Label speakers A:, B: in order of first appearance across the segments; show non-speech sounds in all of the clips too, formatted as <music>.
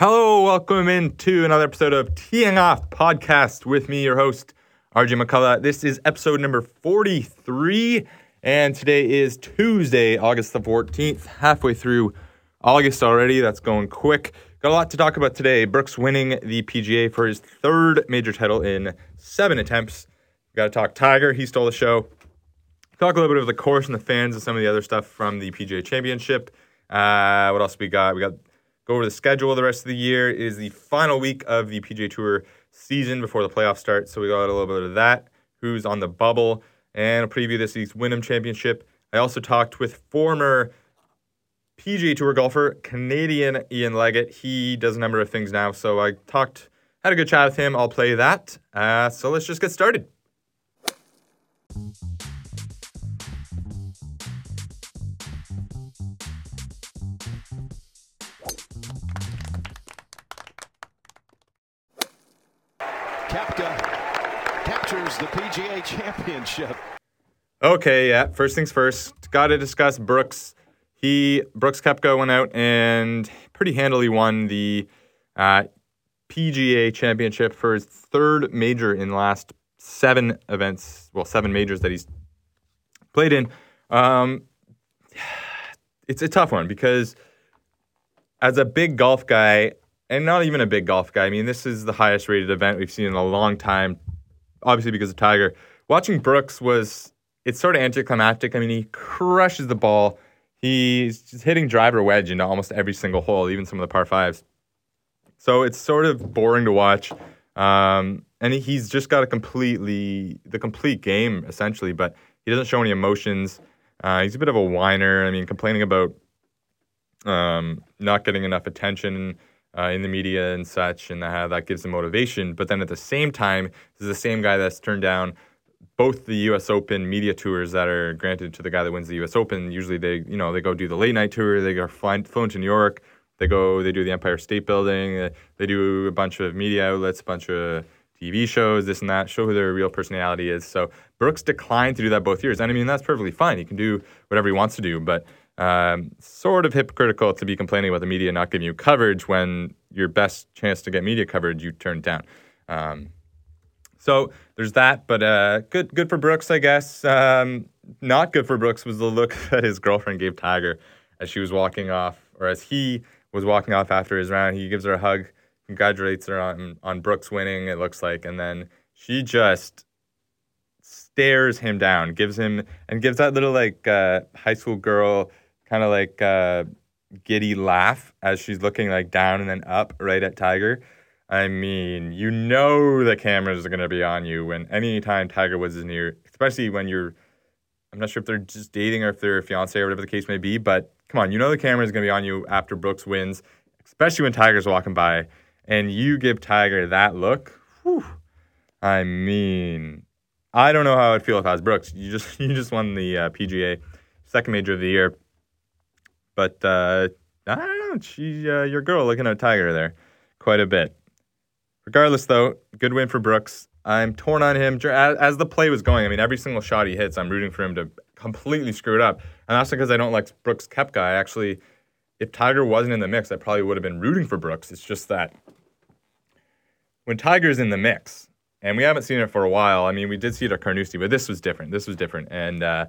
A: Hello, welcome into another episode of Teeing Off Podcast with me, your host, RJ McCullough. This is episode number 43, and today is Tuesday, August the 14th, halfway through August already. That's going quick. Got a lot to talk about today. Brooks winning the PGA for his third major title in seven attempts. Got to talk Tiger. He stole the show. Talk a little bit of the course and the fans and some of the other stuff from the PGA Championship. Uh, what else we got? We got go over the schedule the rest of the year. It is the final week of the PGA Tour season before the playoffs start, so we got a little bit of that. Who's on the bubble and a preview this week's Wyndham Championship. I also talked with former PGA Tour golfer Canadian Ian Leggatt. He does a number of things now, so I talked, had a good chat with him. I'll play that. Uh, so let's just get started. Okay, yeah. First things first. Got to discuss Brooks. He Brooks Koepka went out and pretty handily won the uh, PGA Championship for his third major in the last seven events. Well, seven majors that he's played in. Um, <sighs> it's a tough one because as a big golf guy, and not even a big golf guy. I mean, this is the highest rated event we've seen in a long time, obviously because of Tiger. Watching Brooks was it's sort of anticlimactic. I mean, he crushes the ball. He's just hitting driver wedge into almost every single hole, even some of the par fives. So it's sort of boring to watch. Um, and he's just got a completely the complete game essentially, but he doesn't show any emotions. Uh, he's a bit of a whiner. I mean, complaining about um, not getting enough attention uh, in the media and such, and how that gives him motivation. But then at the same time, this is the same guy that's turned down both the U.S. Open media tours that are granted to the guy that wins the U.S. Open. Usually, they you know they go do the late night tour. They go flown to New York. They go they do the Empire State Building. They do a bunch of media outlets, a bunch of TV shows, this and that, show who their real personality is. So Brooks declined to do that both years, and I mean that's perfectly fine. He can do whatever he wants to do, but um, sort of hypocritical to be complaining about the media not giving you coverage when your best chance to get media coverage you turned down. Um, so there's that, but uh, good good for Brooks, I guess. Um, not good for Brooks was the look <laughs> that his girlfriend gave Tiger as she was walking off, or as he was walking off after his round. He gives her a hug, congratulates her on on Brooks winning. It looks like, and then she just stares him down, gives him and gives that little like uh, high school girl kind of like uh, giddy laugh as she's looking like down and then up right at Tiger. I mean, you know the cameras are going to be on you when anytime Tiger Woods is near, especially when you're. I'm not sure if they're just dating or if they're a fiance or whatever the case may be, but come on, you know the camera is going to be on you after Brooks wins, especially when Tiger's walking by, and you give Tiger that look. Whew, I mean, I don't know how I'd feel if I was Brooks. You just <laughs> you just won the uh, PGA second major of the year. But uh, I don't know. She, uh, your girl, looking at Tiger there quite a bit. Regardless, though, good win for Brooks. I'm torn on him as, the play was going. I mean, every single shot he hits, I'm rooting for him to completely screw it up. And that's because I don't like Brooks Koepka. I actually, if Tiger wasn't in the mix, I probably would have been rooting for Brooks. It's just that when Tiger's in the mix, and we haven't seen it for a while. I mean, we did see it at Carnoustie, but this was different. This was different, and uh,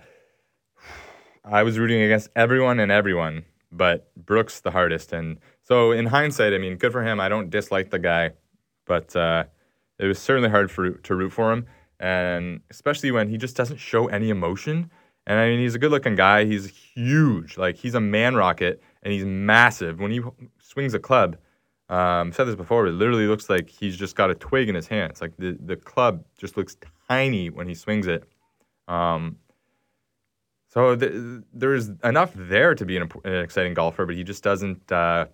A: <sighs> I was rooting against everyone and everyone, but Brooks the hardest. And so in hindsight, I mean, good for him. I don't dislike the guy, but uh, it was certainly hard for to root for him, and especially when he just doesn't show any emotion. And I mean, he's a good-looking guy. He's huge, like he's a man rocket, and he's massive. When he swings a club, um, I've said this before, it literally looks like he's just got a twig in his hands. Like the the club just looks tiny when he swings it. Um, so th- there's enough there to be an, an, exciting golfer, but he just doesn't. Uh,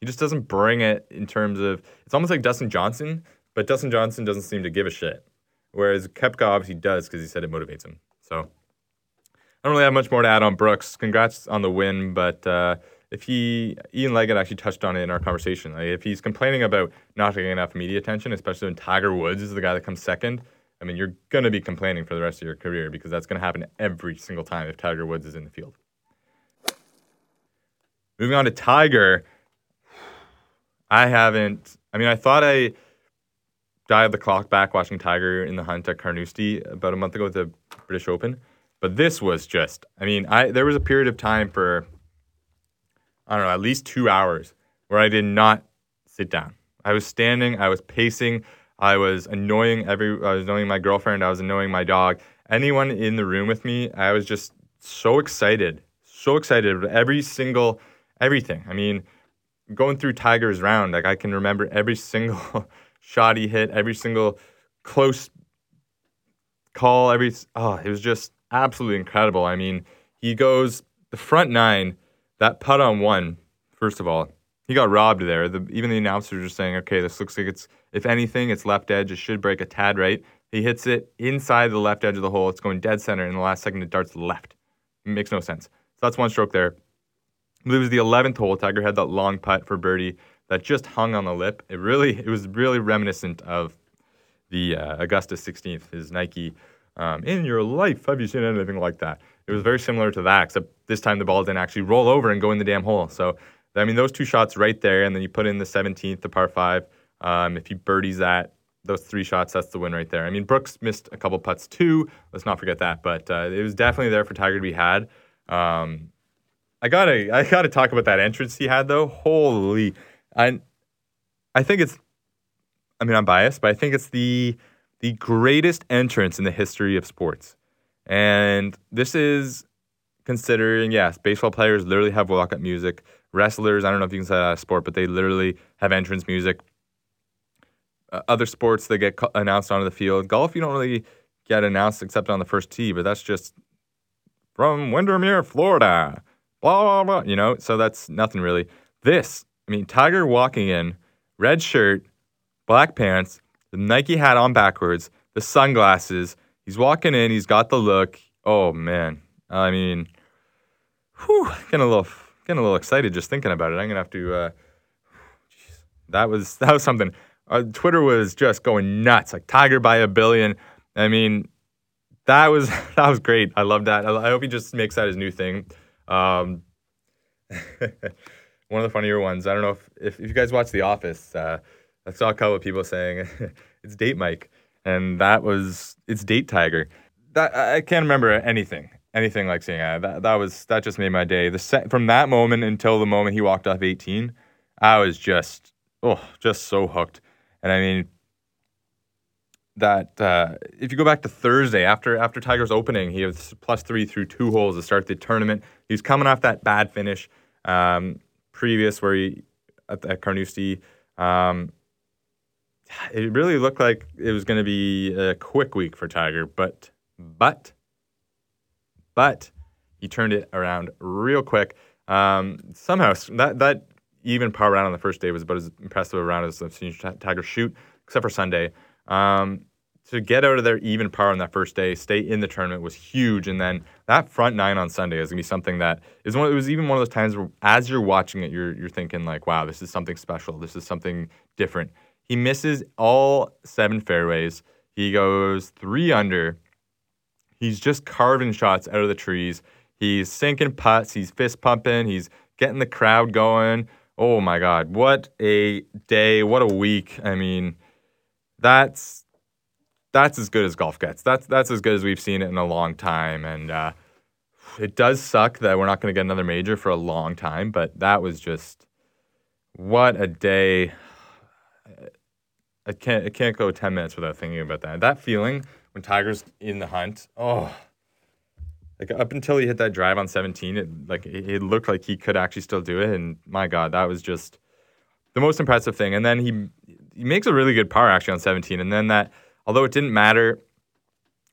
A: he just doesn't bring it in terms of. It's almost like Dustin Johnson, but Dustin Johnson doesn't seem to give a shit. Whereas Koepka obviously does because he said it motivates him. So I don't really have much more to add on Brooks. Congrats on the win, but uh, if he Ian Leggatt actually touched on it in our conversation, like if he's complaining about not getting enough media attention, especially when Tiger Woods is the guy that comes second I mean, you're to be complaining for the rest of your career because that's to happen every single time if Tiger Woods is in the field. Moving on to Tiger. I haven't. I mean, I thought I dialed the clock back watching Tiger in the hunt at Carnoustie about a month ago at the British Open, but this was just. I mean, I there was a period of time for I don't know at least two hours where I did not sit down. I was standing. I was pacing. I was annoying every. I was annoying my girlfriend. I was annoying my dog. Anyone in the room with me, I was just so excited, so excited. With every single everything. I mean, going through Tiger's round, like I can remember every single <laughs> shot he hit, every single close call, every oh, it was just absolutely incredible. I mean, he goes the front nine, that putt on one, first of all, he got robbed there. The, even the announcers are saying, okay, this looks like it's, if anything, it's left edge. It should break a tad right. He hits it inside the left edge of the hole. It's going dead center. In the last second, it darts left. It makes no sense. So that's one stroke there. It was the 11th hole. Tiger had that long putt for birdie that just hung on the lip. It really, it was really reminiscent of the uh, Augusta 16th, his Nike. Um, in your life, have you seen anything like that? It was very similar to that, except this time the ball didn't actually roll over and go in the damn hole. So I mean, those two shots right there, and then you put in the 17th, the par five. Um, if he birdies that, those three shots, that's the win right there. I mean, Brooks missed a couple putts too. Let's not forget that, but uh, it was definitely there for Tiger to be had. Um, I gotta, I gotta talk about that entrance he had though. Holy, I, I think it's. I mean, I'm biased, but I think it's the the greatest entrance in the history of sports, and this is considering yes, baseball players literally have walk-up music wrestlers. I don't know if you can say that sport, but they literally have entrance music. Uh, other sports they get announced onto the field. Golf, you don't really get announced except on the first tee, but that's just from Windermere, Florida. Blah blah blah. You know, so that's nothing really. This, I mean, Tiger walking in, red shirt, black pants, the Nike hat on backwards, the sunglasses. He's walking in. He's got the look. Oh man, I mean, whew, getting a little getting a little excited just thinking about it. I'm gonna have to. Uh, that was that was something. Uh, Twitter was just going nuts, like Tiger by a billion. I mean, that was <laughs> that was great. I love that. I hope he just makes that his new thing. Um, <laughs> one of the funnier ones. I don't know if if, if you guys watch The Office. Uh, I saw a couple of people saying <laughs> it's date Mike, and that was it's date Tiger. That I can't remember anything anything like seeing that. That, that was that just made my day. The set, from that moment until the moment he walked off 18, I was just oh, just so hooked. And I mean that uh, if you go back to Thursday after after Tiger's opening, he was plus three through two holes to start the tournament. He's coming off that bad finish um, previous where he at, at Carnoustie. Um, it really looked like it was going to be a quick week for Tiger, but but but he turned it around real quick. Um, somehow that that even par round on the first day was about as impressive a round as I've seen Tiger shoot, except for Sunday. Um, to get out of there even par on that first day, stay in the tournament was huge. And then that front nine on Sunday is gonna be something that is one. It was even one of those times where, as you're watching it, you're you're thinking like, "Wow, this is something special. This is something different." He misses all seven fairways. He goes three under He's just carving shots out of the trees. He's sinking putts. He's fist pumping. He's getting the crowd going. Oh my God, what a day! What a week! I mean, that's that's as good as golf gets. That's that's as good as we've seen it in a long time. And uh, it does suck that we're not going to get another major for a long time. But that was just what a day. I can't I can't go ten minutes without thinking about that. That feeling when Tiger's in the hunt. Oh, like up until he hit that drive on 17, it like it looked like he could actually still do it. And my God, that was just the most impressive thing. And then he he makes a really good par actually on 17. And then that, although it didn't matter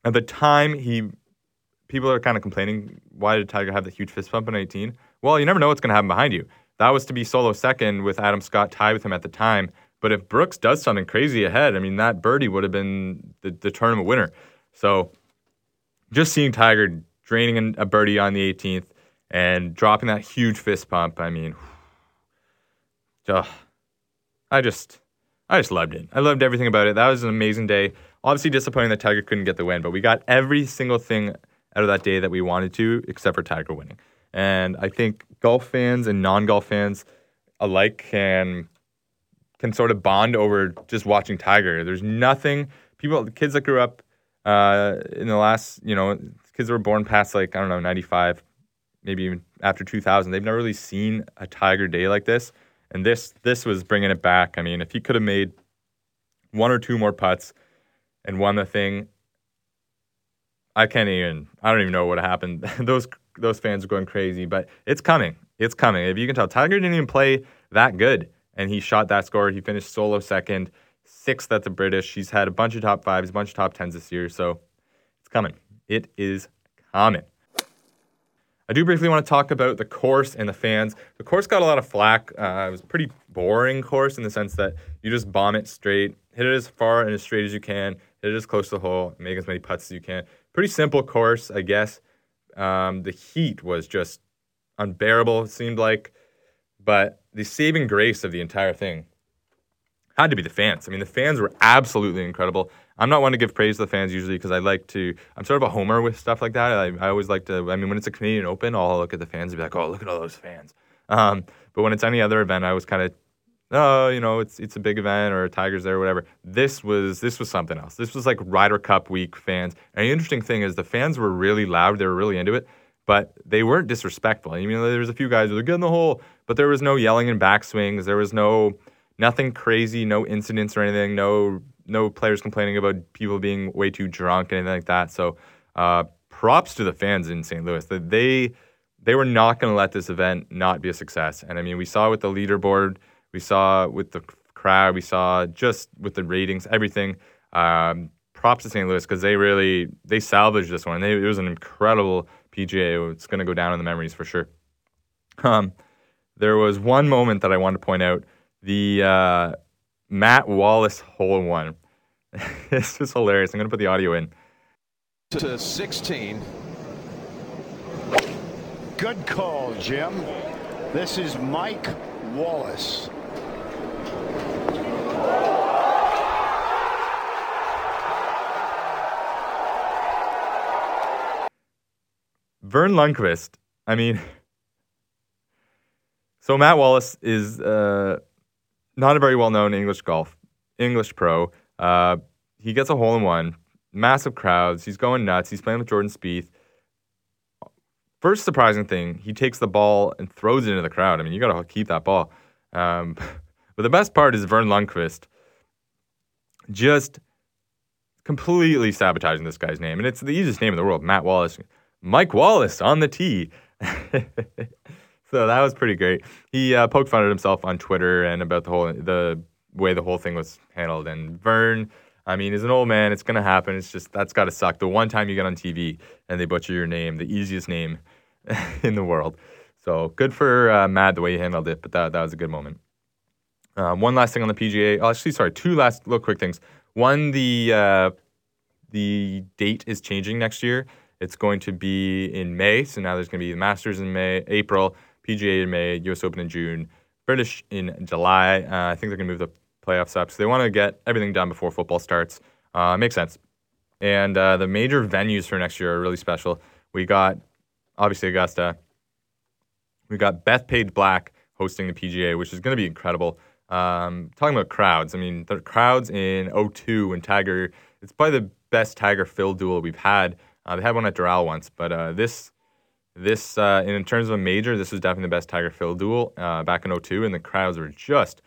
A: at the time, he people are kind of complaining why did Tiger have the huge fist bump on 18? Well, you never know what's going to happen behind you. That was to be solo second with Adam Scott tied with him at the time. But if Brooks does something crazy ahead, I mean, that birdie would have been the, the tournament winner. So just seeing Tiger draining a birdie on the 18th and dropping that huge fist pump, I mean, <sighs> ugh, I just, I just loved it. I loved everything about it. That was an amazing day. Obviously disappointing that Tiger couldn't get the win, but we got every single thing out of that day that we wanted to, except for Tiger winning. And I think golf fans and non-golf fans alike can can sort of bond over just watching Tiger. There's nothing people kids that grew up uh, in the last you know kids that were born past like I don't know 95 maybe even after 2000 they've never really seen a Tiger day like this and this this was bringing it back. I mean if he could have made one or two more putts and won the thing I can't even I don't even know what happened. <laughs> those those fans are going crazy, but it's coming. It's coming. If you can tell Tiger didn't even play that good and he shot that score. He finished solo second, sixth at the British. He's had a bunch of top fives, a bunch of top tens this year. So it's coming. It is coming. I do briefly want to talk about the course and the fans. The course got a lot of flack. Uh, it was a pretty boring course in the sense that you just bomb it straight, hit it as far and as straight as you can, hit it as close to the hole, make as many putts as you can. Pretty simple course, I guess. Um, the heat was just unbearable, it seemed like. But the saving grace of the entire thing had to be the fans. I mean, the fans were absolutely incredible. I'm not one to give praise to the fans usually because I like to. I'm sort of a homer with stuff like that. I, I, always like to. I mean, when it's a Canadian Open, I'll look at the fans and be like, "Oh, look at all those fans." Um, but when it's any other event, I was kind of, oh, you know, it's it's a big event or Tigers there or whatever. This was this was something else. This was like Ryder Cup week fans. And the interesting thing is the fans were really loud. They were really into it, but they weren't disrespectful. I mean, there was a few guys who were good in the hole, but there was no yelling and backswings. There was no nothing crazy, no incidents or anything. No no players complaining about people being way too drunk, anything like that. So, uh, props to the fans in St. Louis that they they were not going to let this event not be a success. And I mean, we saw with the leaderboard, we saw with the crowd, we saw just with the ratings, everything. Um, props to St. Louis because they really they salvaged this one. They, it was an incredible PGA. It's going to go down in the memories for sure. Um, there was one moment that I wanted to point out: the uh, Matt Wallace hole in one. <laughs> this is hilarious. I'm going to put the audio in.
B: To 16.
C: Good call, Jim. This is Mike Wallace.
A: Verne Lundquist. I mean, <laughs> so Matt Wallace is uh, not a very well known English golf, English pro. Uh, he gets a hole in one, massive crowds. He's going nuts. He's playing with Jordan Spieth. First surprising thing, he takes the ball and throws it into the crowd. I mean, you got to keep that ball. Um, <laughs> but the best part is Verne Lundquist just completely sabotaging this guy's name. And it's the easiest name in the world, Matt Wallace. Mike Wallace on the tee. <laughs> so that was pretty great. He uh, poked fun at himself on Twitter and about the whole the way the whole thing was handled. And Verne, I mean, he's an old man. It's gonna happen. It's just that's got to suck. The one time you get on TV and they butcher your name, the easiest name <laughs> in the world. So good for uh, Matt the way he handled it. But that that was a good moment. Um, one last thing on the PGA. Oh, actually, sorry, two last little quick things. One, the uh, the date is changing next year. It's going to be in May. So now there's going to be the Masters in May, April, PGA in May, US Open in June, British in July. Uh, I think they're going to move the playoffs up. So they want to get everything done before football starts. Uh, makes sense. And uh, the major venues for next year are really special. We got, obviously, Augusta. We got Bethpage Black hosting the PGA, which is going to be incredible. Um, talking about crowds, I mean, the crowds in 02 when Tiger, it's probably the best Tiger Phil duel we've had. Uh, they had one at Doral once, but uh, this this uh, in terms of a major, this was definitely the best Tiger Phil duel uh, back in 02, and the crowds were just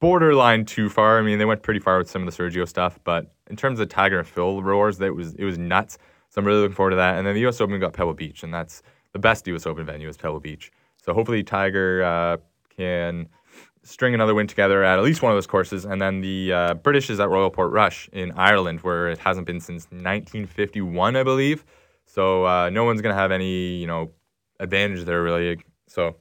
A: borderline too far. I mean, they went pretty far with some of the Sergio stuff, but in terms of Tiger Phil roars, that was it was nuts. So I'm really looking forward to that. And then the U.S. Open got Pebble Beach, and that's the best U.S. Open venue is Pebble Beach. So hopefully Tiger uh, can string another win together at at least one of those courses. And then the uh, British is at Royal Portrush in Ireland, where it hasn't been since 1951, I believe. So uh, no one's going to have any, you know, advantage there really. So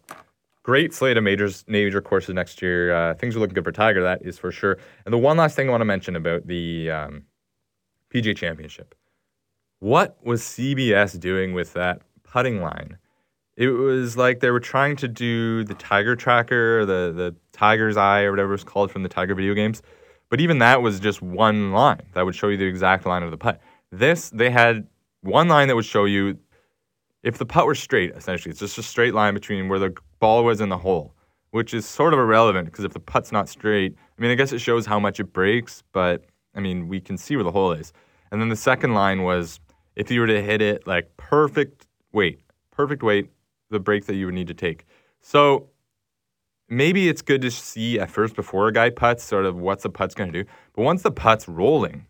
A: great slate of majors, major courses next year. Uh, things are looking good for Tiger, that is for sure. And the one last thing I want to mention about the um, PGA Championship. What was CBS doing with that putting line? It was like they were trying to do the Tiger Tracker, the the Tiger's Eye, or whatever it's called from the Tiger video games. But even that was just one line that would show you the exact line of the putt. This they had one line that would show you if the putt were straight. Essentially, it's just a straight line between where the ball was in the hole. which is sort of irrelevant because if the putt's not straight, I mean, I guess it shows how much it breaks, but I mean, we can see where the hole is. And then the second line was if you were to hit it like perfect weight, perfect weight, the break that you would need to take. So maybe it's good to see at first before a guy puts sort of what's the putt's going to do. But once the putt's rolling,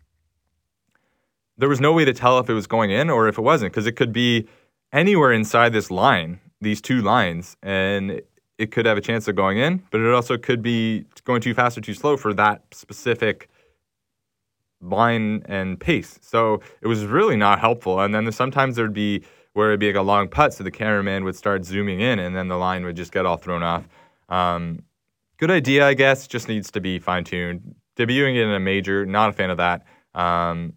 A: there was no way to tell if it was going in or if it wasn't because it could be anywhere inside this line, these two lines, and it could have a chance of going in, but it also could be going too fast or too slow for that specific line and pace. So it was really not helpful. And then sometimes there'd be where it'd be like a long putt, so the cameraman would start zooming in, and then the line would just get all thrown off. Um, good idea, I guess. Just needs to be fine tuned. Debuting it in a major, not a fan of that. Um,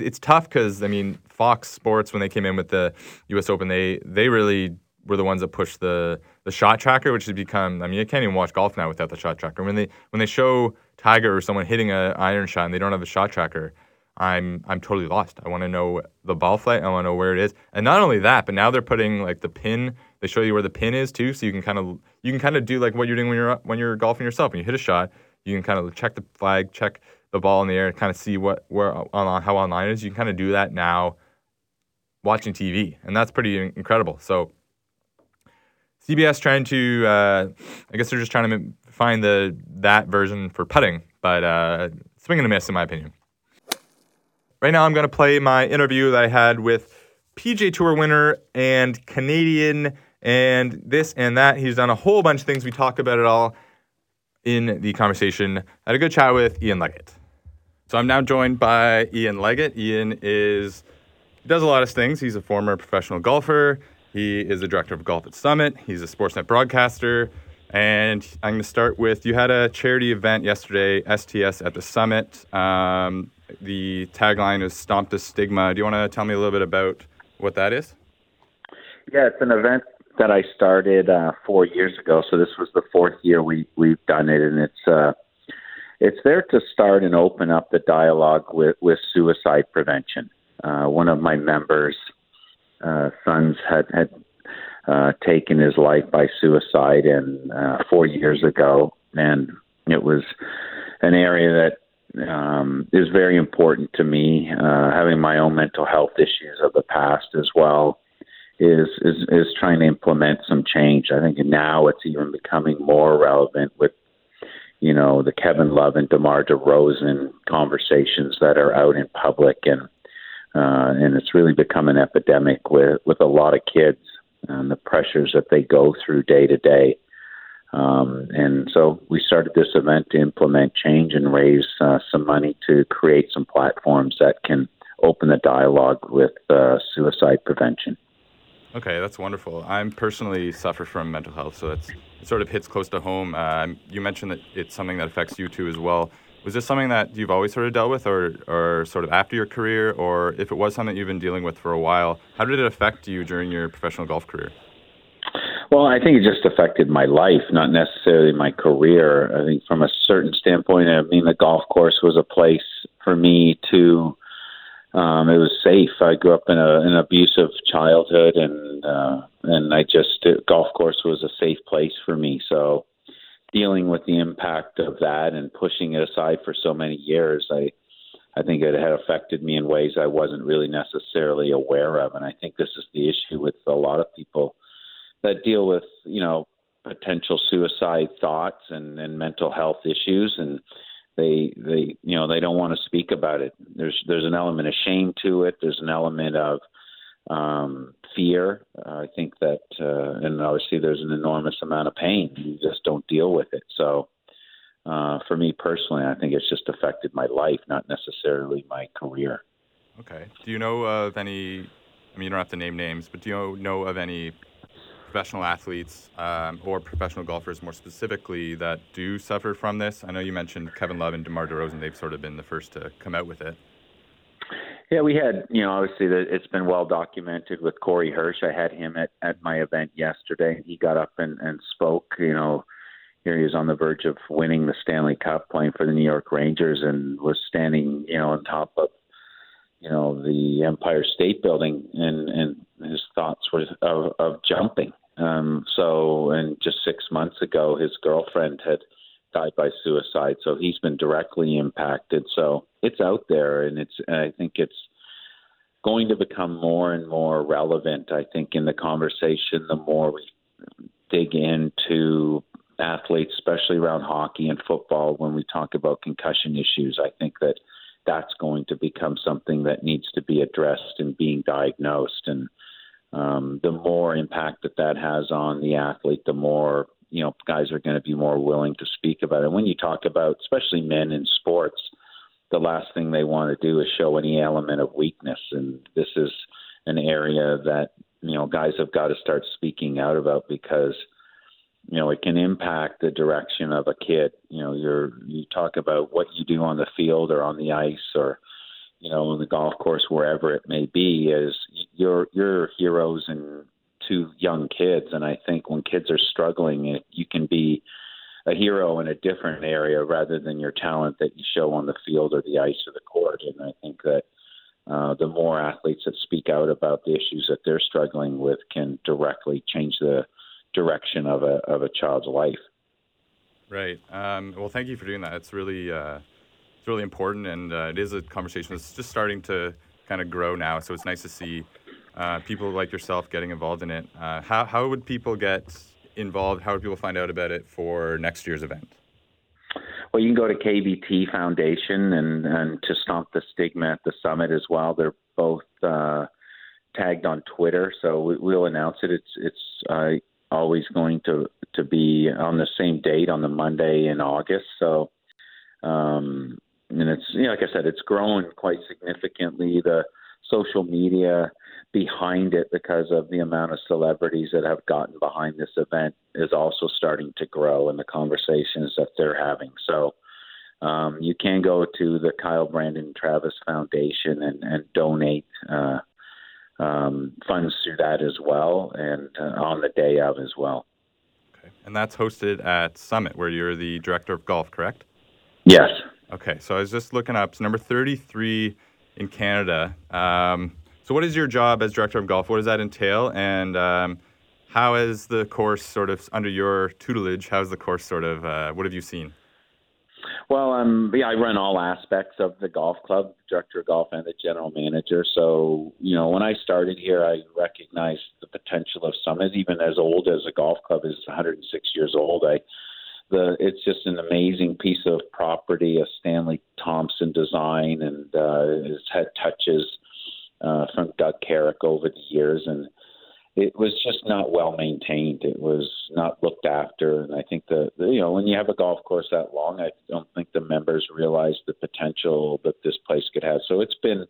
A: it's tough because I mean, Fox Sports when they came in with the U.S. Open, they they really were the ones that pushed the the shot tracker, which has become. I mean, you can't even watch golf now without the shot tracker. When they when they show Tiger or someone hitting an iron shot and they don't have a shot tracker, I'm I'm totally lost. I want to know the ball flight. I want to know where it is, and not only that, but now they're putting like the pin. They show you where the pin is too, so you can kind of you can kind of do like what you're doing when you're when you're golfing yourself. When you hit a shot, you can kind of check the flag, check the ball in the air, kind of see what where on how online it is. You can kind of do that now, watching TV, and that's pretty incredible. So CBS trying to, uh, I guess they're just trying to find the that version for putting, but uh, swing and a miss in my opinion. Right now, I'm going to play my interview that I had with PGA Tour winner and Canadian and this and that. He's done a whole bunch of things. We talk about it all in the conversation. I had a good chat with Ian Leggatt. So I'm now joined by Ian Leggatt. Ian is does a lot of things. He's a former professional golfer. He is the director of golf at Summit. He's a Sportsnet broadcaster. And I'm going to start with you had a charity event yesterday, STS at the Summit. Um, the tagline is Stomp the Stigma. Do you want to tell me a little bit about what that is?
D: Yeah, it's an event that I started uh, four years ago. So this was the fourth year we we've done it, and it's uh, it's there to start and open up the dialogue with with suicide prevention. Uh, one of my members' uh, sons had had uh, taken his life by suicide, and uh, four years ago, and it was an area that um, is very important to me. Uh, having my own mental health issues of the past as well is is is trying to implement some change. I think now it's even becoming more relevant with you know the Kevin Love and DeMar DeRozan conversations that are out in public, and uh, and it's really become an epidemic with with a lot of kids and the pressures that they go through day to day. Um, and so we started this event to implement change and raise uh, some money to create some platforms that can open the dialogue with uh, suicide prevention.
A: Okay, that's wonderful. I personally suffer from mental health, so that's it sort of hits close to home. Uh, you mentioned that it's something that affects you too as well. Was this something that you've always sort of dealt with, or, or sort of after your career, or if it was something you've been dealing with for a while, how did it affect you during your professional golf career?
D: Well, I think it just affected my life, not necessarily my career. I think from a certain standpoint, I mean, the golf course was a place for me to. Um, it was safe. I grew up in a, an abusive childhood, and uh, and I just golf course was a safe place for me. So dealing with the impact of that and pushing it aside for so many years, I I think it had affected me in ways I wasn't really necessarily aware of. And I think this is the issue with a lot of people that deal with, you know, potential suicide thoughts and, and mental health issues and they they you know they don't want to speak about it. There's there's an element of shame to it. There's an element of um, fear. Uh, I think that, uh, and obviously there's an enormous amount of pain. You just don't deal with it. So, uh, for me personally, I think it's just affected my life, not necessarily my career.
A: Okay. Do you know of any? I mean, you don't have to name names, but do you know of any professional athletes um, or professional golfers more specifically that do suffer from this? I know you mentioned Kevin Love and DeMar DeRozan; they've sort of been the first to come out with it.
D: Yeah, we had, you know, obviously that it's been well documented with Corey Hirsch. I had him at, at my event yesterday. And he got up and, and spoke, you know, here he is on the verge of winning the Stanley Cup playing for the New York Rangers and was standing, you know, on top of, you know, the Empire State Building and, and his thoughts were of, of jumping. Um, so, and just six months ago, his girlfriend had died by suicide. So he's been directly impacted. So it's out there, and it's. I think it's going to become more and more relevant. I think in the conversation, the more we dig into athletes, especially around hockey and football, when we talk about concussion issues, I think that that's going to become something that needs to be addressed and being diagnosed. And um, the more impact that that has on the athlete, the more you know guys are going to be more willing to speak about it. When you talk about, especially men in sports, the last thing they want to do is show any element of weakness, and this is an area that you know guys have got to start speaking out about because you know it can impact the direction of a kid. You know, you're you talk about what you do on the field or on the ice or you know on the golf course wherever it may be is you're you're heroes and to young kids and I think when kids are struggling you can be a hero in a different area rather than your talent that you show on the field or the ice or the court and I think that uh, the more athletes that speak out about the issues that they're struggling with can directly change the direction of a of a child's life.
A: Right. Um, well, thank you for doing that. It's really uh, it's really important, and uh, it is a conversation that's just starting to kind of grow now. So it's nice to see uh, people like yourself getting involved in it. Uh, how how would people get involved? How would people find out about it for next year's event?
D: Well, you can go to KBT Foundation and, and to Stop the Stigma at the summit as well. They're both uh, tagged on Twitter, so we, will announce it. It's it's uh, always going to to be on the same date on the Monday in August. So, um, and it's you know, like I said, it's grown quite significantly. The social media behind it because of the amount of celebrities that have gotten behind this event is also starting to grow and the conversations that they're having. So um, you can go to the Kyle Brandon Travis Foundation and, and donate uh, um, funds through that as well and uh, on the day of as well.
A: Okay. And that's hosted at Summit, where you're the director of golf, correct?
D: Yes.
A: Okay, so I was just looking up. It's number 33 in Canada. Um, so, what is your job as director of golf? What does that entail? And um, how is the course sort of under your tutelage? How's the course sort of, uh, what have you seen?
D: Well, um, yeah, I run all aspects of the golf club, director of golf and the general manager. So, you know, when I started here, I recognized the potential of Summit, even as old as a golf club is 106 years old. I, the, it's just an amazing piece of property, a Stanley Thompson design, and uh, it's had touches uh, from Doug Carrick over the years, and it was just not well maintained. It was not looked after, and I think the, the you know when you have a golf course that long, I don't think the members realize the potential that this place could have. So it's been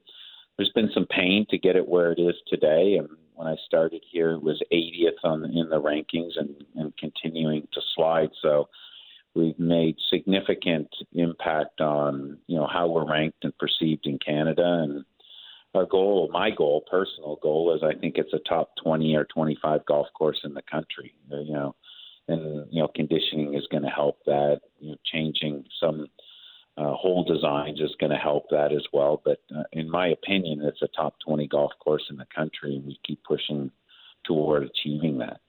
D: there's been some pain to get it where it is today, and when I started here, it was 80th on in the rankings and, and continuing to slide. So we've made significant impact on you know how we're ranked and perceived in Canada, and our goal, my goal, personal goal, is I think it's a top 20 or 25 golf course in the country. You know, and you know, conditioning is going to help that. You know, changing some uh, hole designs is going to help that as well. But uh, in my opinion, it's a top 20 golf course in the country, and we keep pushing toward achieving that.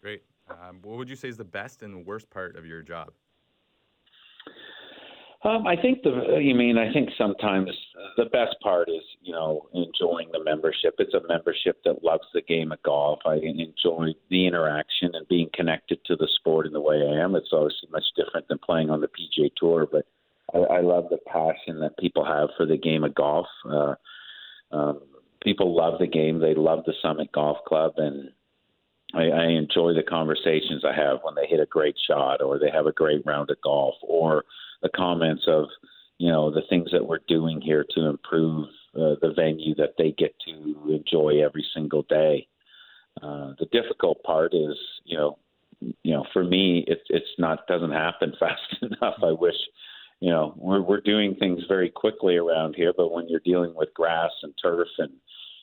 A: Great. Um, what would you say is the best and worst part of your job?
D: Um, I think the you mean I think sometimes the best part is you know enjoying the membership. It's a membership that loves the game of golf. I enjoy the interaction and being connected to the sport in the way I am. It's obviously much different than playing on the PGA Tour, but I, I love the passion that people have for the game of golf. Uh, um, people love the game. They love the Summit Golf Club, and I, I enjoy the conversations I have when they hit a great shot or they have a great round of golf or the comments of you know the things that we're doing here to improve uh, the venue that they get to enjoy every single day. Uh, the difficult part is you know you know for me it, it's not doesn't happen <laughs> fast enough. I wish you know we're we're doing things very quickly around here, but when you're dealing with grass and turf and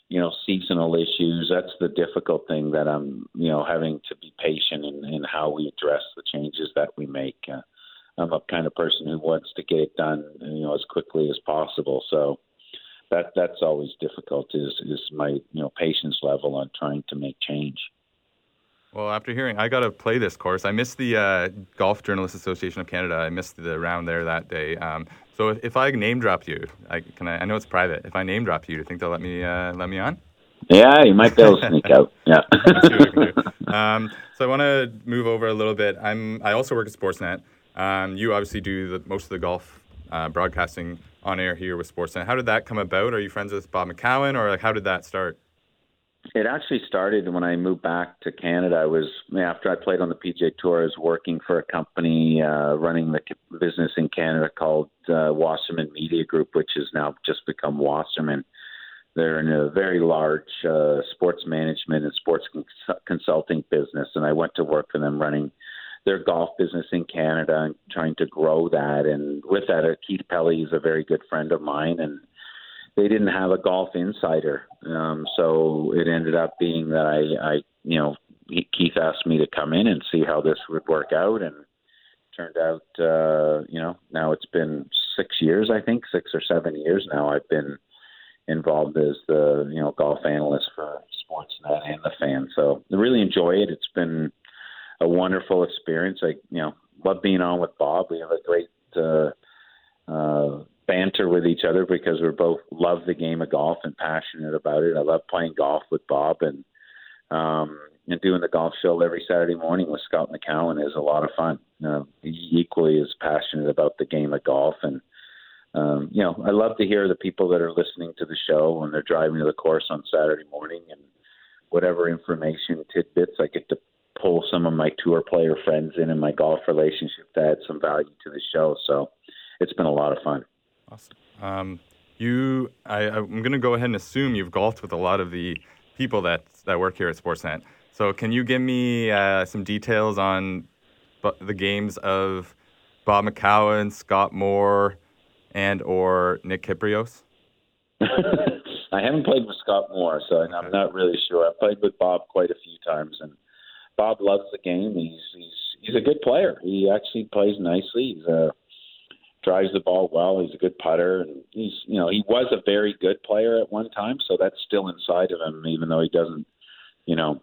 D: you know seasonal issues that's the difficult thing that i'm you know having to be patient in, in how we address the changes that we make uh, I'm a kind of person who wants to get it done, you know, as quickly as possible. So that that's always difficult. Is is my you know patience level on trying to make change.
A: Well, after hearing, I got to play this course. I missed the uh, Golf Journalists Association of Canada. I missed the round there that day. Um, so if, if I name drop you, I can. I, I know it's private. If I name drop you, do you think they'll let me uh, let me on?
D: Yeah, you might be able to sneak out. <laughs> Yeah.
A: Let's see what we can do. Um, so I want to move over a little bit. I'm. I also work at Sportsnet. Um, you obviously do the, most of the golf uh, broadcasting on air here with Sportsnet. How did that come about? Are you friends with Bob McCown, or like, how did that start?
D: It actually started when I moved back to Canada. I was after I played on the PGA Tour. I was working for a company uh, running the business in Canada called uh, Wasserman Media Group, which has now just become Wasserman. They're in a very large uh, sports management and sports cons- consulting business, and I went to work for them running their golf business in Canada and trying to grow that. And with that, Keith Pelley is a very good friend of mine, and they didn't have a golf insider, um, so it ended up being that I, I, you know, Keith asked me to come in and see how this would work out, and turned out, uh, you know, now it's been six years, I think, six or seven years now. I've been involved as the you know golf analyst for Sportsnet and the fan. So I really enjoy it. It's been a wonderful experience. I you know love being on with Bob. We have a great uh, uh, banter with each other because we both love the game of golf and passionate about it. I love playing golf with Bob and um, and doing the golf show every Saturday morning with Scott McCown is a lot of fun. Uh, equally as passionate about the game of golf and um, you know, I love to hear the people that are listening to the show when they're driving to the course on Saturday morning and whatever information tidbits I get to pull some of my tour player friends in in my golf relationship to add some value to the show. So it's been a lot of fun.
A: Awesome. Um, you, I, I'm going to go ahead and assume you've golfed with a lot of the people that that work here at Sportsnet. So can you give me uh, some details on the games of Bob McCown, Scott Moore? and or Nick Kypreos? <laughs>
D: I haven't played with Scott Moore, so I'm not really sure. I've played with Bob quite a few times, and Bob loves the game. He's he's he's a good player. He actually plays nicely. He's a uh, drives the ball well. He's a good putter, and he's you know he was a very good player at one time, so that's still inside of him, even though he doesn't you know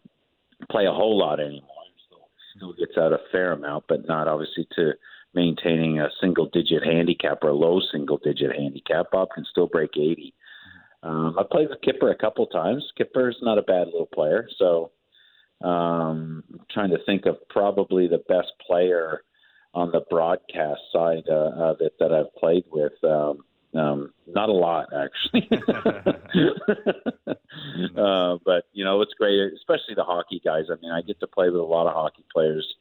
D: play a whole lot anymore. He still, gets out a fair amount, but not obviously to maintaining a single digit handicap or a low single digit handicap. Bob can still break 80. Um, I played with Kipper a couple times. Kipper's not a bad little player. So um, I'm trying to think of probably the best player on the broadcast side uh, of it that I've played with. Um, um, not a lot, actually. <laughs> <laughs> uh, but, you know, it's great, especially the hockey guys. I mean, I get to play with a lot of hockey players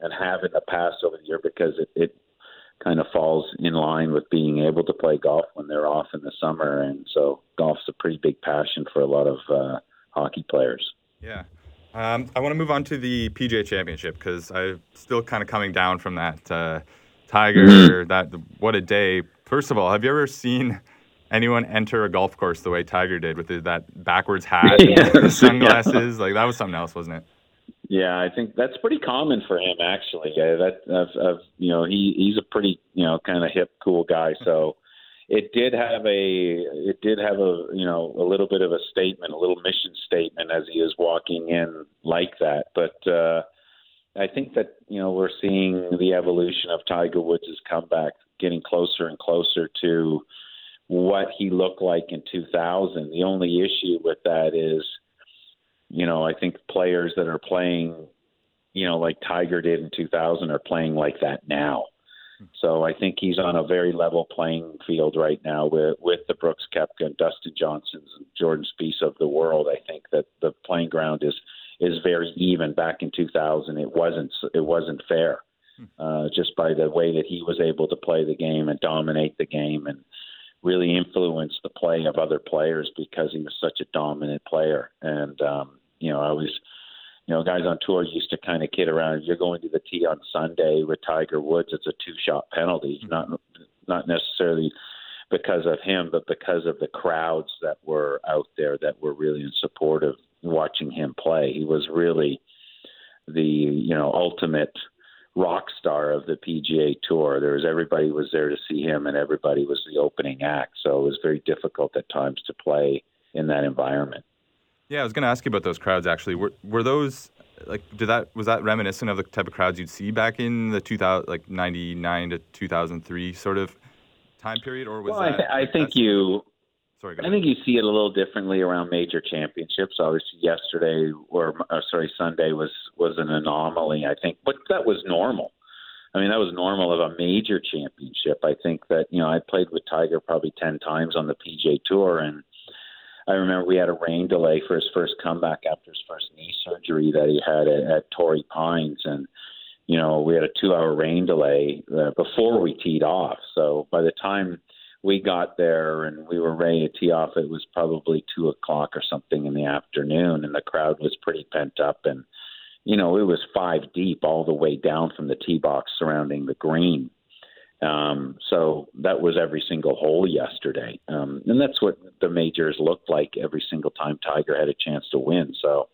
D: and have in the past over the year because it, it kind of falls in line with being able to play golf when they're off in the summer, and so golf's a pretty big passion for a lot of uh, hockey players.
A: Yeah. Um, I want to move on to the PGA Championship because I'm still kind of coming down from that uh, Tiger. Mm-hmm. That what a day! First of all, have you ever seen anyone enter a golf course the way Tiger did with that backwards <laughs> hat, and sunglasses? <laughs> yeah. Like that was something else, wasn't it?
D: Yeah, I think that's pretty common for him actually. Yeah, that I've, I've, you know he he's a pretty you know kind of hip cool guy. So it did have a it did have a you know a little bit of a statement, a little mission statement as he is walking in like that. But uh, I think that you know we're seeing the evolution of Tiger Woods' comeback, getting closer and closer to what he looked like in 2000. The only issue with that is you know, I think players that are playing, you know, like Tiger did in 2000 are playing like that now. So I think he's on a very level playing field right now with with the Brooks Koepka and Dustin Johnsons and Jordan Spieth of the world. I think that the playing ground is is very even. Back in 2000, it wasn't it wasn't fair, uh, just by the way that he was able to play the game and dominate the game and really influence the play of other players because he was such a dominant player. And um, you know, I was, you know, guys on tour used to kind of kid around. You're going to the tee on Sunday with Tiger Woods. It's a two-shot penalty, mm-hmm. not not necessarily because of him, but because of the crowds that were out there that were really in support of watching him play. He was really the you know ultimate rock star of the PGA Tour. There was everybody was there to see him, and everybody was the opening act. So it was very difficult at times to play in that environment.
A: Yeah, I was going to ask you about those crowds. Actually, were were those like did that was that reminiscent of the type of crowds you'd see back in the 2000 like 99 to 2003 sort of time period or was
D: well,
A: that
D: I, th- I
A: like,
D: think you
A: sorry
D: I think you see it a little differently around major championships. Obviously, yesterday or uh, sorry, Sunday was was an anomaly. I think, but that was normal. I mean, that was normal of a major championship. I think that you know I played with Tiger probably ten times on the PGA Tour, and I remember we had a rain delay for his first comeback after his first knee surgery that he had at, at Torrey Pines, and you know we had a two-hour rain delay uh, before we teed off. So by the time we got there and we were ready to tee off, it was probably two o'clock or something in the afternoon, and the crowd was pretty pent up, and you know it was five deep all the way down from the tee box surrounding the green. Um, so that was every single hole yesterday, um, and that's what the majors looked like every single time Tiger had a chance to win. So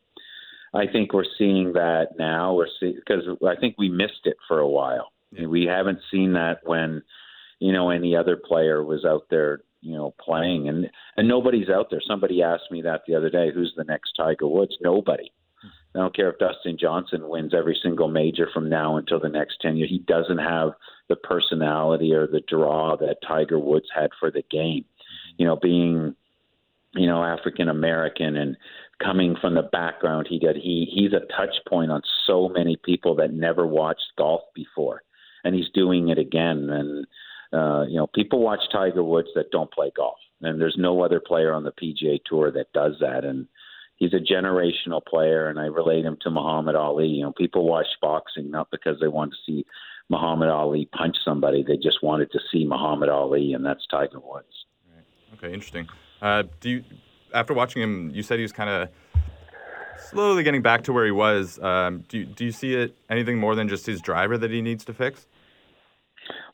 D: I think we're seeing that now. We're seeing because I think we missed it for a while.
A: Yeah.
D: We haven't seen that when you know any other player was out there you know playing and and nobody's out there somebody asked me that the other day who's the next tiger woods nobody i don't care if dustin johnson wins every single major from now until the next 10 years he doesn't have the personality or the draw that tiger woods had for the game. You know being you know african american and coming from the background he did he he's a touch point on so many people that never watched golf before. And he's doing it again. And uh, you know, people watch Tiger Woods that don't play golf, and there's no other player on the PGA Tour that does that. And he's a generational player, and I relate him to Muhammad Ali. You know, people watch boxing not because they want to see Muhammad Ali punch somebody; they just wanted to see Muhammad Ali, and that's Tiger Woods.
A: Okay, interesting. Uh, do you, after watching him, you said he was kind of slowly getting back to where he was. Um, do you, do you see it anything more than just his driver that he needs to fix?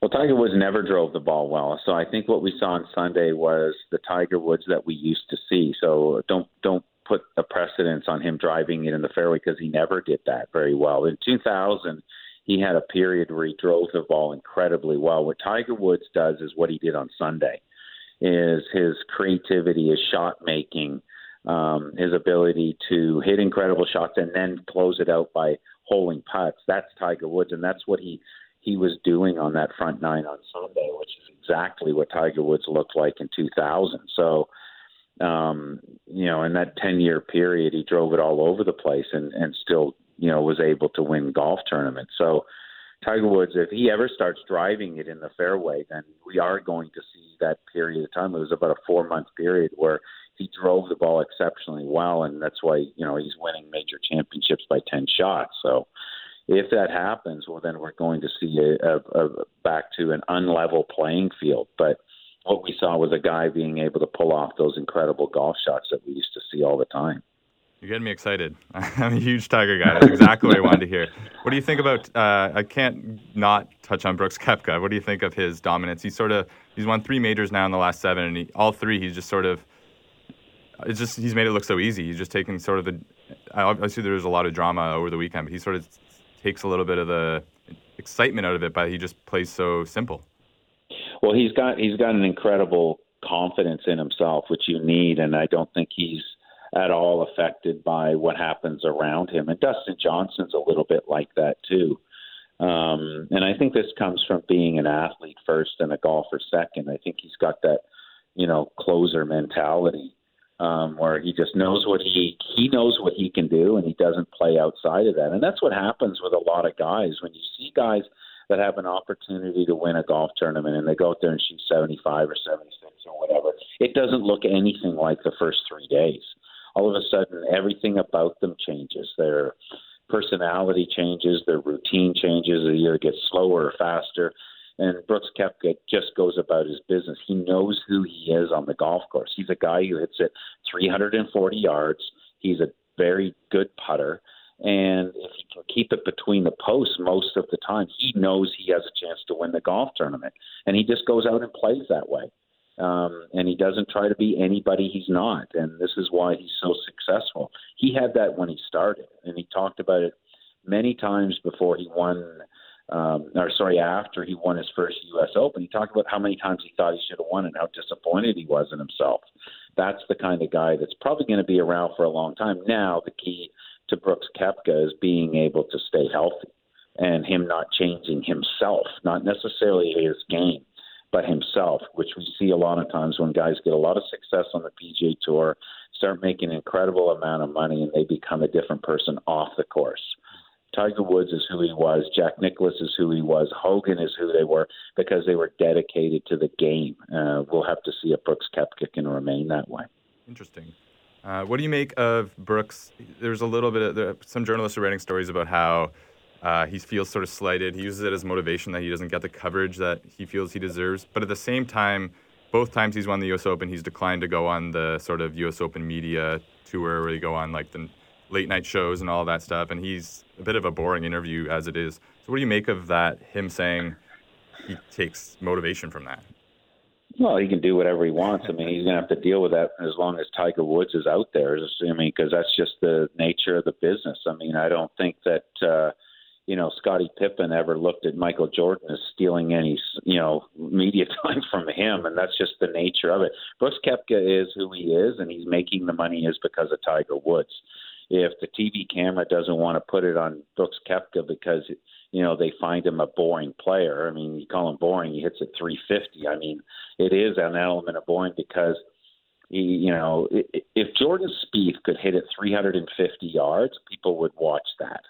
D: Well, Tiger Woods never drove the ball well, so I think what we saw on Sunday was the Tiger Woods that we used to see. So don't don't put a precedence on him driving it in the fairway because he never did that very well. In 2000, he had a period where he drove the ball incredibly well. What Tiger Woods does is what he did on Sunday, is his creativity, his shot making, um, his ability to hit incredible shots and then close it out by holding putts. That's Tiger Woods, and that's what he he was doing on that front nine on Sunday, which is exactly what Tiger Woods looked like in 2000. So, um, you know, in that 10 year period, he drove it all over the place and, and still, you know, was able to win golf tournaments. So, Tiger Woods, if he ever starts driving it in the fairway, then we are going to see that period of time. It was about a four month period where he drove the ball exceptionally well, and that's why you know he's winning major championships by ten shots. So, if that happens, well, then we're going to see a, a, a back to an unlevel playing field. But what we saw was a guy being able to pull off those incredible golf shots that we used to see all the time.
A: You're getting me excited. <laughs> I'm a huge Tiger guy. That's exactly what I wanted to hear. What do you think about? Uh, I can't not touch on Brooks Koepka. What do you think of his dominance? He's sort of he's won three majors now in the last seven, and he, all three he's just sort of. It's just he's made it look so easy. He's just taking sort of the. Obviously, there was a lot of drama over the weekend, but he sort of takes a little bit of the excitement out of it, but he just plays so simple.
D: Well, he's got he's got an incredible confidence in himself, which you need, and I don't think he's at all affected by what happens around him. And Dustin Johnson's a little bit like that too. Um, and I think this comes from being an athlete first and a golfer second. I think he's got that, you know, closer mentality um, where he just knows what he he knows what he can do, and he doesn't play outside of that. And that's what happens with a lot of guys when you see guys that have an opportunity to win a golf tournament and they go out there and shoot 75 or 76 or whatever. It doesn't look anything like the first three days. All of a sudden, everything about them changes. Their personality changes, their routine changes. They either get slower or faster. And Brooks Koepka just goes about his business. He knows who he is on the golf course. He's a guy who hits it 340 yards. He's a very good putter. And if he can keep it between the posts most of the time, he knows he has a chance to win the golf tournament. And he just goes out and plays that way. Um, and he doesn't try to be anybody he's not. And this is why he's so successful. He had that when he started, and he talked about it many times before he won um, or sorry, after he won his first U.S. Open, he talked about how many times he thought he should have won and how disappointed he was in himself. That's the kind of guy that's probably going to be around for a long time. Now, the key to Brooks Koepka is being able to stay healthy and him not changing himself, not necessarily his game, but himself, which we see a lot of times when guys get a lot of success on the PGA Tour, start making an incredible amount of money, and they become a different person off the course. Tiger Woods is who he was. Jack Nicklaus is who he was. Hogan is who they were because they were dedicated to the game. Uh, we'll have to see if Brooks Koepka can remain that way.
A: Interesting. Uh, what do you make of Brooks? There's a little bit of there, some journalists are writing stories about how uh, he feels sort of slighted. He uses it as motivation that he doesn't get the coverage that he feels he deserves. But at the same time, both times he's won the U.S. Open, he's declined to go on the sort of U.S. Open media tour where they go on like the late night shows and all that stuff. And he's a bit of a boring interview as it is. So what do you make of that? Him saying he takes motivation from that.
D: Well, he can do whatever he wants. I mean, he's going to have to deal with that as long as Tiger Woods is out there. I mean, because that's just the nature of the business. I mean, I don't think that. Uh, you know, Scottie Pippen ever looked at Michael Jordan as stealing any, you know, media <laughs> time from him, and that's just the nature of it. Brooks Koepka is who he is, and he's making the money is because of Tiger Woods. If the TV camera doesn't want to put it on Brooks Koepka because you know they find him a boring player, I mean, you call him boring, he hits at 350. I mean, it is an element of boring because he, you know, if Jordan Spieth could hit it 350 yards, people would watch that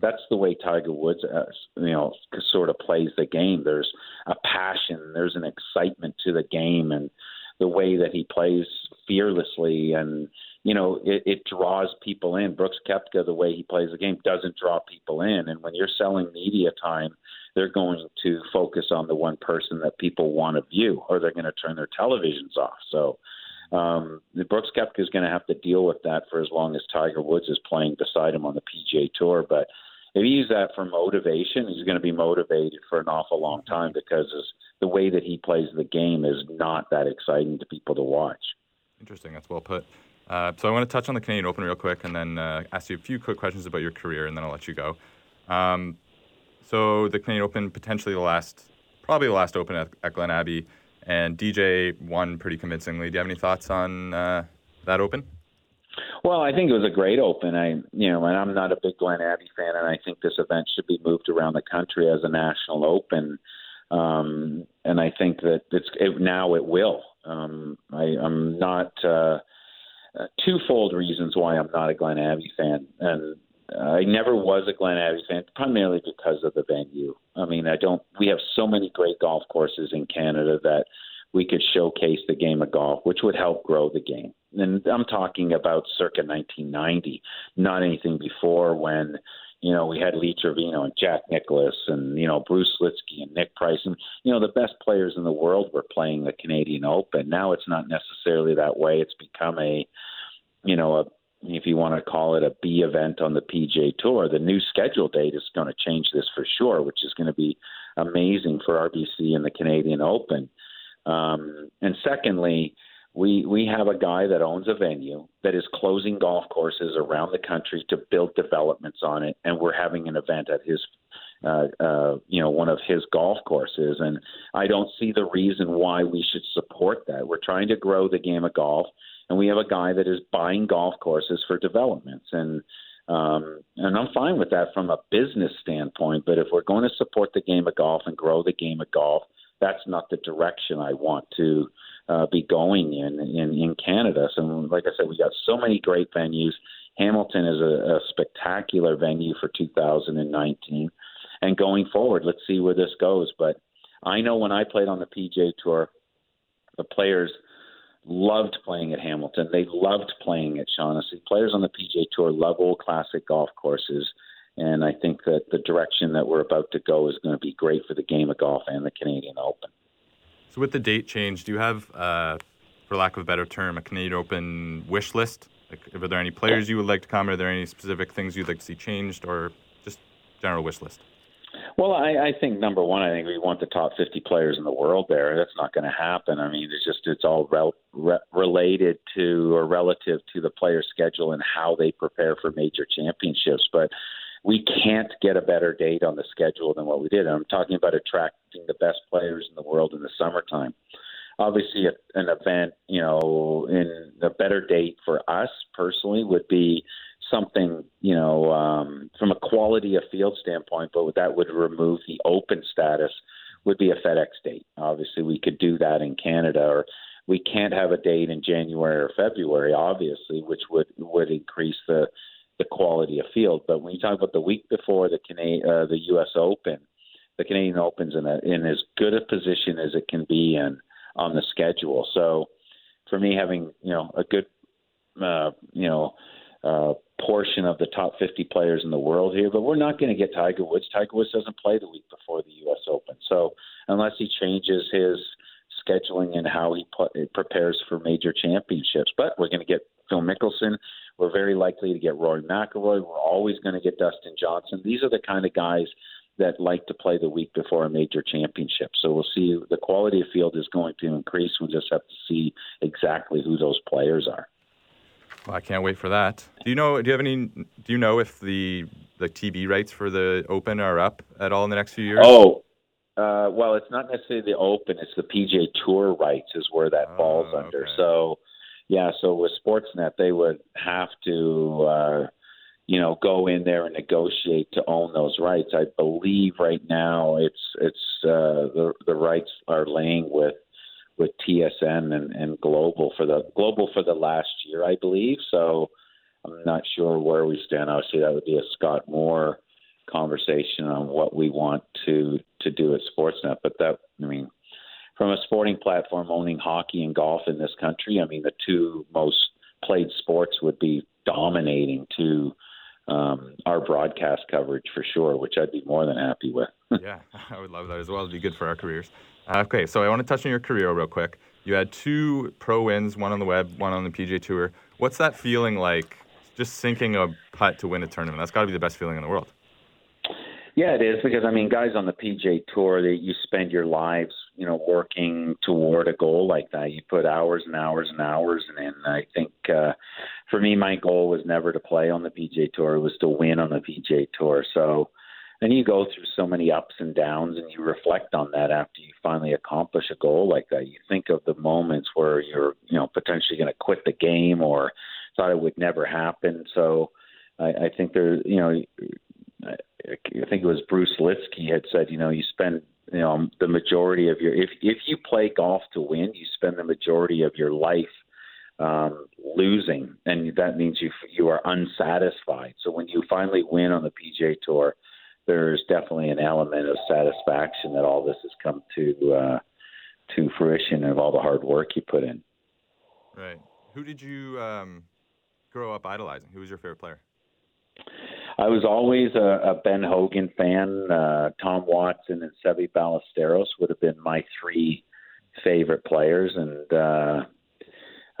D: that's the way Tiger Woods, uh, you know, sort of plays the game. There's a passion, there's an excitement to the game, and the way that he plays fearlessly, and you know, it, it draws people in. Brooks Koepka, the way he plays the game, doesn't draw people in, and when you're selling media time, they're going to focus on the one person that people want to view, or they're going to turn their televisions off. So um, Brooks Koepka is going to have to deal with that for as long as Tiger Woods is playing beside him on the PGA Tour. But if he uses that for motivation, he's going to be motivated for an awful long time because the way that he plays the game is not that exciting to people to watch.
A: Interesting. That's well put. Uh, so I want to touch on the Canadian Open real quick, and then uh, ask you a few quick questions about your career, and then I'll let you go. Um, so the Canadian Open, potentially the last, probably the last Open at, at Glen Abbey, and DJ won pretty convincingly. Do you have any thoughts on uh, that Open?
D: Well, I think it was a great open. I, you know, and I'm not a big Glen Abbey fan, and I think this event should be moved around the country as a national open. Um, and I think that it's it, now it will. Um, I, I'm not uh, uh, twofold reasons why I'm not a Glen Abbey fan, and I never was a Glen Abbey fan, primarily because of the venue. I mean, I don't. We have so many great golf courses in Canada that we could showcase the game of golf, which would help grow the game. And I'm talking about circa 1990, not anything before when, you know, we had Lee Trevino and Jack Nicklaus and, you know, Bruce Lietzke and Nick Price. And, you know, the best players in the world were playing the Canadian Open. Now it's not necessarily that way. It's become a, you know, a, if you want to call it a B event on the PGA Tour, the new schedule date is going to change this for sure, which is going to be amazing for RBC and the Canadian Open. Um, and secondly, we we have a guy that owns a venue that is closing golf courses around the country to build developments on it, and we're having an event at his, uh, uh, you know, one of his golf courses, and I don't see the reason why we should support that. We're trying to grow the game of golf, and we have a guy that is buying golf courses for developments, and um, and I'm fine with that from a business standpoint. But if we're going to support the game of golf and grow the game of golf, that's not the direction I want to uh, be going in, in in Canada. So, like I said, we got so many great venues. Hamilton is a, a spectacular venue for 2019, and going forward, let's see where this goes. But I know when I played on the PGA Tour, the players loved playing at Hamilton. They loved playing at Shaughnessy. Players on the PGA Tour love old classic golf courses. And I think that the direction that we're about to go is going to be great for the game of golf and the Canadian Open.
A: With the date change, do you have, uh, for lack of a better term, a Canadian Open wish list? Like, are there any players you would like to come? Are there any specific things you'd like to see changed, or just general wish list?
D: Well, I, I think number one, I think we want the top 50 players in the world there. That's not going to happen. I mean, it's just it's all rel- re- related to or relative to the player schedule and how they prepare for major championships. But we can't get a better date on the schedule than what we did. And I'm talking about attracting the best players in the world in the summertime. Obviously, a, an event, you know, in a better date for us personally would be something, you know, um, from a quality of field standpoint, but that would remove the open status would be a FedEx date. Obviously, we could do that in Canada, or we can't have a date in January or February, obviously, which would would increase the the quality of field. But when you talk about the week before the Canadian, uh, the U.S. Open, the Canadian Open's in a, in as good a position as it can be in on the schedule. So, for me, having you know a good uh, you know uh, portion of the top 50 players in the world here, but we're not going to get Tiger Woods. Tiger Woods doesn't play the week before the U.S. Open, so unless he changes his scheduling and how he put, prepares for major championships, but we're going to get Phil Mickelson. We're very likely to get Rory McIlroy. We're always going to get Dustin Johnson. These are the kind of guys that like to play the week before a major championship. So we'll see. The quality of field is going to increase. We just have to see exactly who those players are.
A: Well, I can't wait for that. Do you know? Do you have any? Do you know if the the TV rights for the Open are up at all in the next few years?
D: Oh, uh, well, it's not necessarily the Open; it's the PGA Tour rights is where that
A: Oh,
D: falls under.
A: okay.
D: So, yeah, so with Sportsnet, they would have to, uh, you know, go in there and negotiate to own those rights. I believe right now it's it's uh, the the rights are laying with with TSN and, and Global for the Global for the last year, I believe. So I'm not sure where we stand. Obviously, that would be a Scott Moore conversation on what we want to to do at Sportsnet. But that, I mean, from a sporting platform owning hockey and golf in this country, I mean, the two most played sports would be dominating to um, our broadcast coverage for sure, which I'd be more than happy with. <laughs>
A: yeah, <laughs> I would love that as well. It'd be good for our careers. Uh, okay, so I want to touch on your career real quick. You had two pro wins, one on the web, one on the PGA Tour. What's that feeling like? Just sinking a putt to win a tournament. That's got to be the best feeling in the world.
D: Yeah, it is because I mean, guys on the PGA Tour, they, you spend your lives, you know, working toward a goal like that. You put hours and hours and hours, and, and I think uh, for me, my goal was never to play on the PGA Tour; it was to win on the PGA Tour. So, and you go through so many ups and downs, and you reflect on that after you finally accomplish a goal like that. You think of the moments where you're, you know, potentially going to quit the game or thought it would never happen. So, I, I think there, you know. I think it was Bruce Lietzke had said, you know, you spend, you know, the majority of your if if you play golf to win, you spend the majority of your life um, losing, and that means you you are unsatisfied. So when you finally win on the PGA Tour, there's definitely an element of satisfaction that all this has come to uh, to fruition of all the hard work you put in.
A: Right. Who did you um, grow up idolizing? Who was your favorite player?
D: I was always a, a Ben Hogan fan. Uh, Tom Watson and Seve Ballesteros would have been my three favorite players, and uh,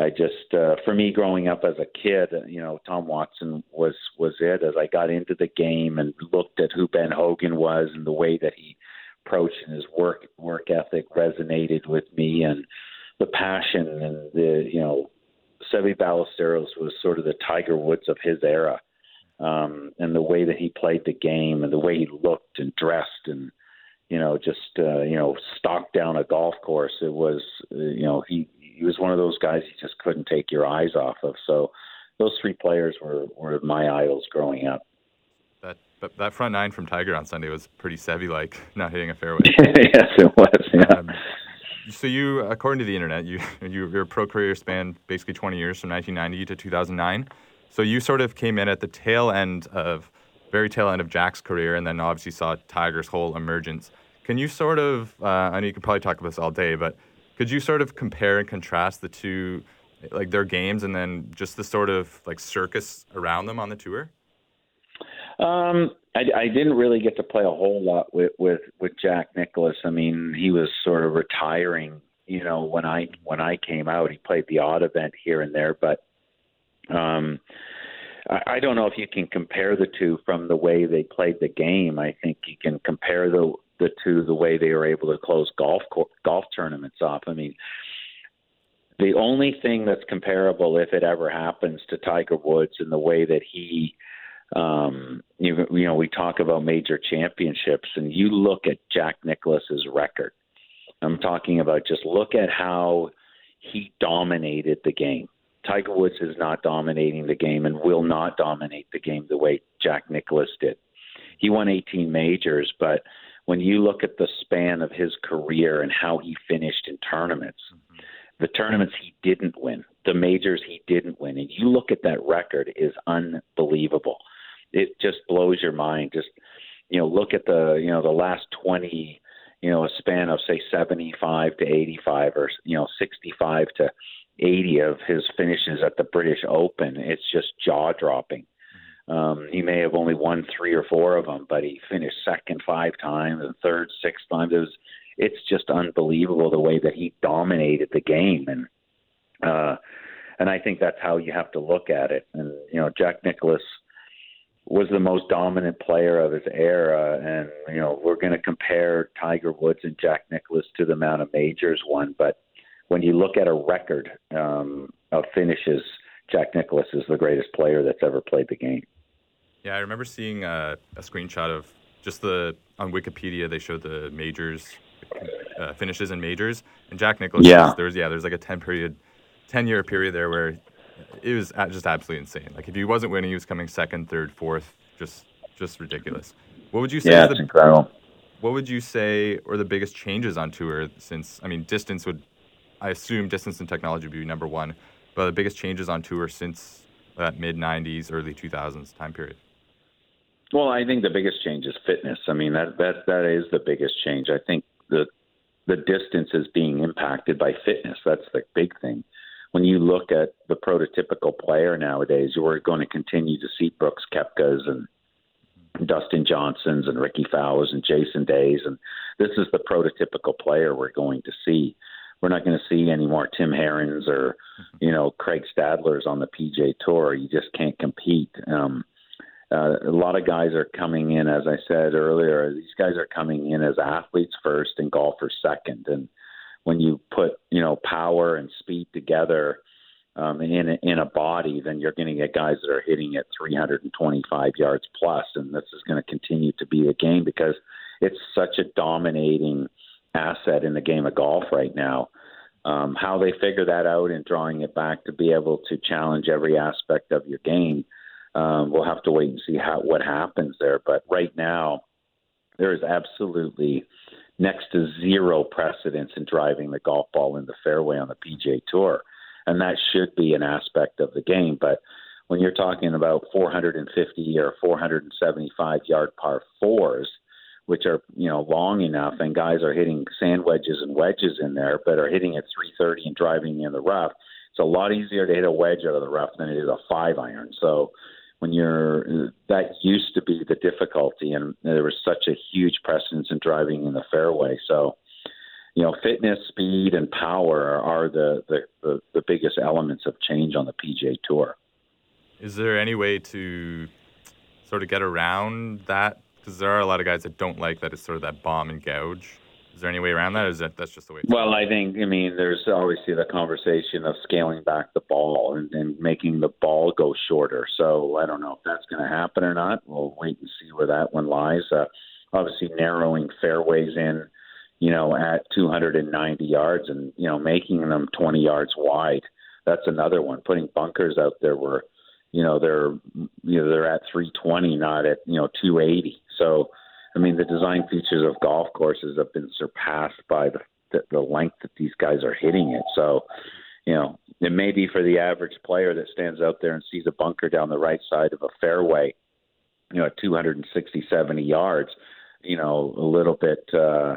D: I just, uh, for me, growing up as a kid, you know, Tom Watson was was it. As I got into the game and looked at who Ben Hogan was and the way that he approached and his work work ethic resonated with me, and the passion and the, you know, Seve Ballesteros was sort of the Tiger Woods of his era um, and the way that he played the game and the way he looked and dressed and you know just uh, you know stalked down a golf course. It was uh, you know he he was one of those guys you just couldn't take your eyes off of. So those three players were were my idols growing up.
A: That but that front nine from Tiger on Sunday was pretty Seve like, <laughs> not hitting a fairway. <laughs>
D: yes, it was. Yeah.
A: Um, so you, according to the internet, you, <laughs> you your pro career spanned basically 20 years from 1990 to 2009. So you sort of came in at the tail end of, very tail end of Jack's career, and then obviously saw Tiger's whole emergence. Can you sort of, uh, I know you could probably talk about this all day, but could you sort of compare and contrast the two, like their games, and then just the sort of like circus around them on the tour?
D: Um, I, I didn't really get to play a whole lot with with with Jack Nicklaus. I mean, he was sort of retiring. You know, when I when I came out, he played the odd event here and there, but um, I, I don't know if you can compare the two from the way they played the game. I think you can compare the the two the way they were able to close golf golf tournaments off. I mean, the only thing that's comparable, if it ever happens, to Tiger Woods and the way that he um, you, you know, we talk about major championships, and you look at Jack Nicklaus's record. I'm talking about just look at how he dominated the game. Tiger Woods is not dominating the game and will not dominate the game the way Jack Nicklaus did. He won 18 majors, but when you look at the span of his career and how he finished in tournaments, mm-hmm. the tournaments he didn't win, the majors he didn't win, and you look at that record is unbelievable. It just blows your mind. Just you know, look at the you know the last 20 you know, a span of say 75 to 85 or you know 65 to 80 of his finishes at the British Open. It's just jaw dropping. Um, he may have only won three or four of them, but he finished second five times and third six times. It was, it's just unbelievable the way that he dominated the game, and uh, and I think that's how you have to look at it. And you know, Jack Nicklaus was the most dominant player of his era, and you know, we're going to compare Tiger Woods and Jack Nicklaus to the amount of majors won, but when you look at a record um, of finishes, Jack Nicklaus is the greatest player that's ever played the game.
A: Yeah, I remember seeing a, a screenshot of just the on Wikipedia. They showed the majors uh, finishes in majors, and Jack Nicklaus.
D: Yeah,
A: there's yeah, there's like a ten period, ten year period there where it was just absolutely insane. Like if he wasn't winning, he was coming second, third, fourth. Just just ridiculous. What would you say?
D: Yeah, the, incredible.
A: What would you say are the biggest changes on tour since? I mean, distance would I assume distance and technology would be number one, but the biggest changes on tour since that mid 90s, early 2000s time period?
D: Well, I think the biggest change is fitness. I mean, that, that, that is the biggest change. I think the, the distance is being impacted by fitness. That's the big thing. When you look at the prototypical player nowadays, you're going to continue to see Brooks Koepkas and Dustin Johnsons and Rickie Fowlers and Jason Days, and this is the prototypical player we're going to see we're not going to see any more Tim Herrons or, mm-hmm. you know, Craig Stadlers on the PGA Tour. You just can't compete. Um, uh, a lot of guys are coming in, as I said earlier. These guys are coming in as athletes first and golfers second. And when you put, you know, power and speed together um, in a, in a body, then you're going to get guys that are hitting at 325 yards plus. And this is going to continue to be a game because it's such a dominating asset in the game of golf right now. Um, how they figure that out and drawing it back to be able to challenge every aspect of your game, um, we'll have to wait and see how what happens there. But right now, there is absolutely next to zero precedence in driving the golf ball in the fairway on the PGA Tour, and that should be an aspect of the game. But when you're talking about 450 or 475 yard par fours, which are you know long enough, and guys are hitting sand wedges and wedges in there, but are hitting at 330 and driving in the rough. It's a lot easier to hit a wedge out of the rough than it is a five iron. So when you're that used to be the difficulty, and there was such a huge precedence in driving in the fairway. So you know, fitness, speed, and power are the, the, the, the biggest elements of change on the PGA Tour.
A: Is there any way to sort of get around that because there are a lot of guys that don't like that it's sort of that bomb and gouge. Is there any way around that, or is that that's just the way?
D: well, I think I mean there's obviously the conversation of scaling back the ball and, and making the ball go shorter. So I don't know if that's going to happen or not. We'll wait and see where that one lies. Uh, obviously, narrowing fairways in, you know, at 290 yards and you know making them 20 yards wide. That's another one. Putting bunkers out there where you know they're you know they're at 320, not at you know 280. So, I mean, the design features of golf courses have been surpassed by the the, the length that these guys are hitting it. So, you know, it may be for the average player that stands out there and sees a bunker down the right side of a fairway, you know, at 260, 70 yards, you know, a little bit, uh,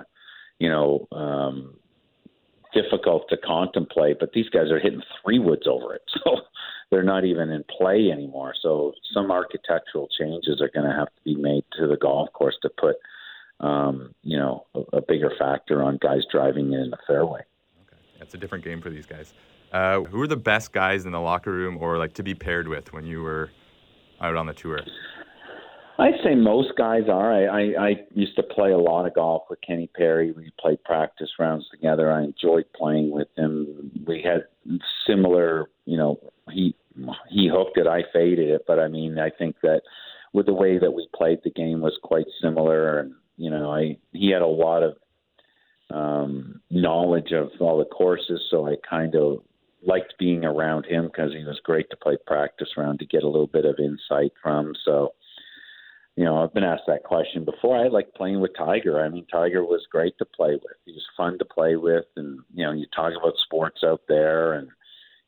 D: you know, um, difficult to contemplate, but these guys are hitting three woods over it. <laughs> So they're not even in play anymore. So some architectural changes are going to have to be made to the golf course to put, um, you know, a, a, bigger factor on guys driving in the fairway.
A: Okay, it's a different game for these guys. Uh, who are the best guys in the locker room, or like to be paired with when you were out on the tour?
D: I'd say most guys are. I, I, I used to play a lot of golf with Kenny Perry. We played practice rounds together. I enjoyed playing with him. We had similar, you know, he he hooked it, I faded it. But I mean, I think that with the way that we played the game was quite similar, and you know, I he had a lot of um, knowledge of all the courses, so I kind of liked being around him because he was great to play practice around to get a little bit of insight from. So, you know, I've been asked that question before. I like playing with Tiger. I mean, Tiger was great to play with. He was fun to play with, and you know, you talk about sports out there, and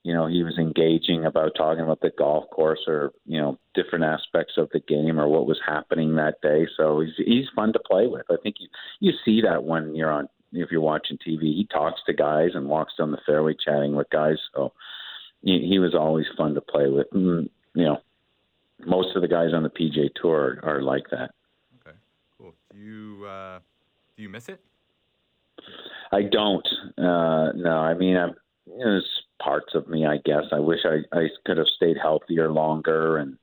D: you know, he was engaging about talking about the golf course or you know, different aspects of the game or what was happening that day. So he's he's fun to play with. I think you you see that when you're on if you're watching TV. He talks to guys and walks down the fairway chatting with guys. So he, he was always fun to play with. And, you know, most of the guys on the PGA Tour are, are like that.
A: Okay, cool. Do you uh, do you miss it?
D: I don't. Uh, no, I mean, I'm, you know, parts of me, I guess. I wish I, I could have stayed healthier longer and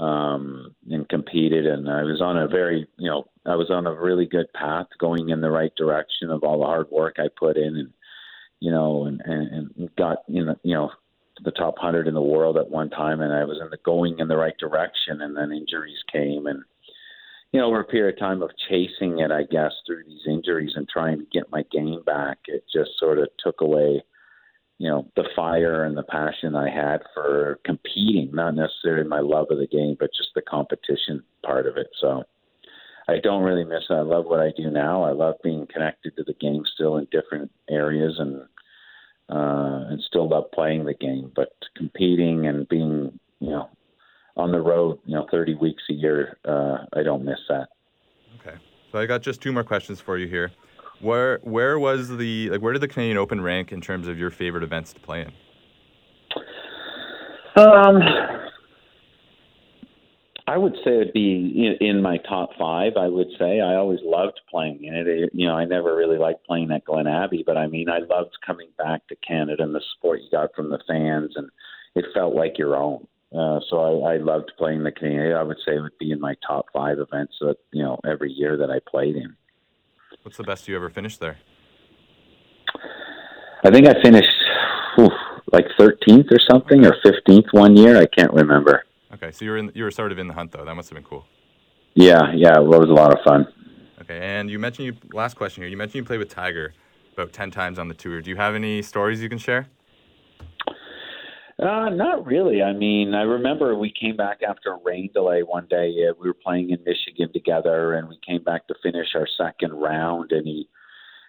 D: um, and competed. And I was on a very, you know, I was on a really good path, going in the right direction of all the hard work I put in, and you know, and and, and got you know, you know, the top hundred in the world at one time, and I was in the going in the right direction, and then injuries came, and you know, over a period of time of chasing it, I guess, through these injuries and trying to get my game back, it just sort of took away you know the fire and the passion I had for competing, not necessarily my love of the game, but just the competition part of it. So I don't really miss it. I love what I do now. I love being connected to the game still in different areas and uh, and still love playing the game. But competing and being you know on the road, you know, 30 weeks a year, uh, I don't miss that.
A: Okay, so I got just two more questions for you here. Where where was the like where did the Canadian Open rank in terms of your favorite events to play in?
D: Um, I would say it'd be in, in my top five. I would say I always loved playing in it. it. You know, I never really liked playing at Glen Abbey, but I mean, I loved coming back to Canada and the support you got from the fans, and it felt like your own. Uh, so I, I loved playing the Canadian. I would say it would be in my top five events that you know every year that I played in.
A: What's the best you ever finished there?
D: I think I finished whew, like 13th or something, or 15th one year. I can't remember.
A: Okay, so you were in, you were sort of in the hunt though. That must have been cool.
D: Yeah, yeah, it was a lot of fun.
A: Okay, and you mentioned you last question here. You mentioned you played with Tiger about 10 times on the tour. Do you have any stories you can share?
D: Uh, not really. I mean, I remember we came back after a rain delay one day. Uh, we were playing in Michigan together, and we came back to finish our second round. And he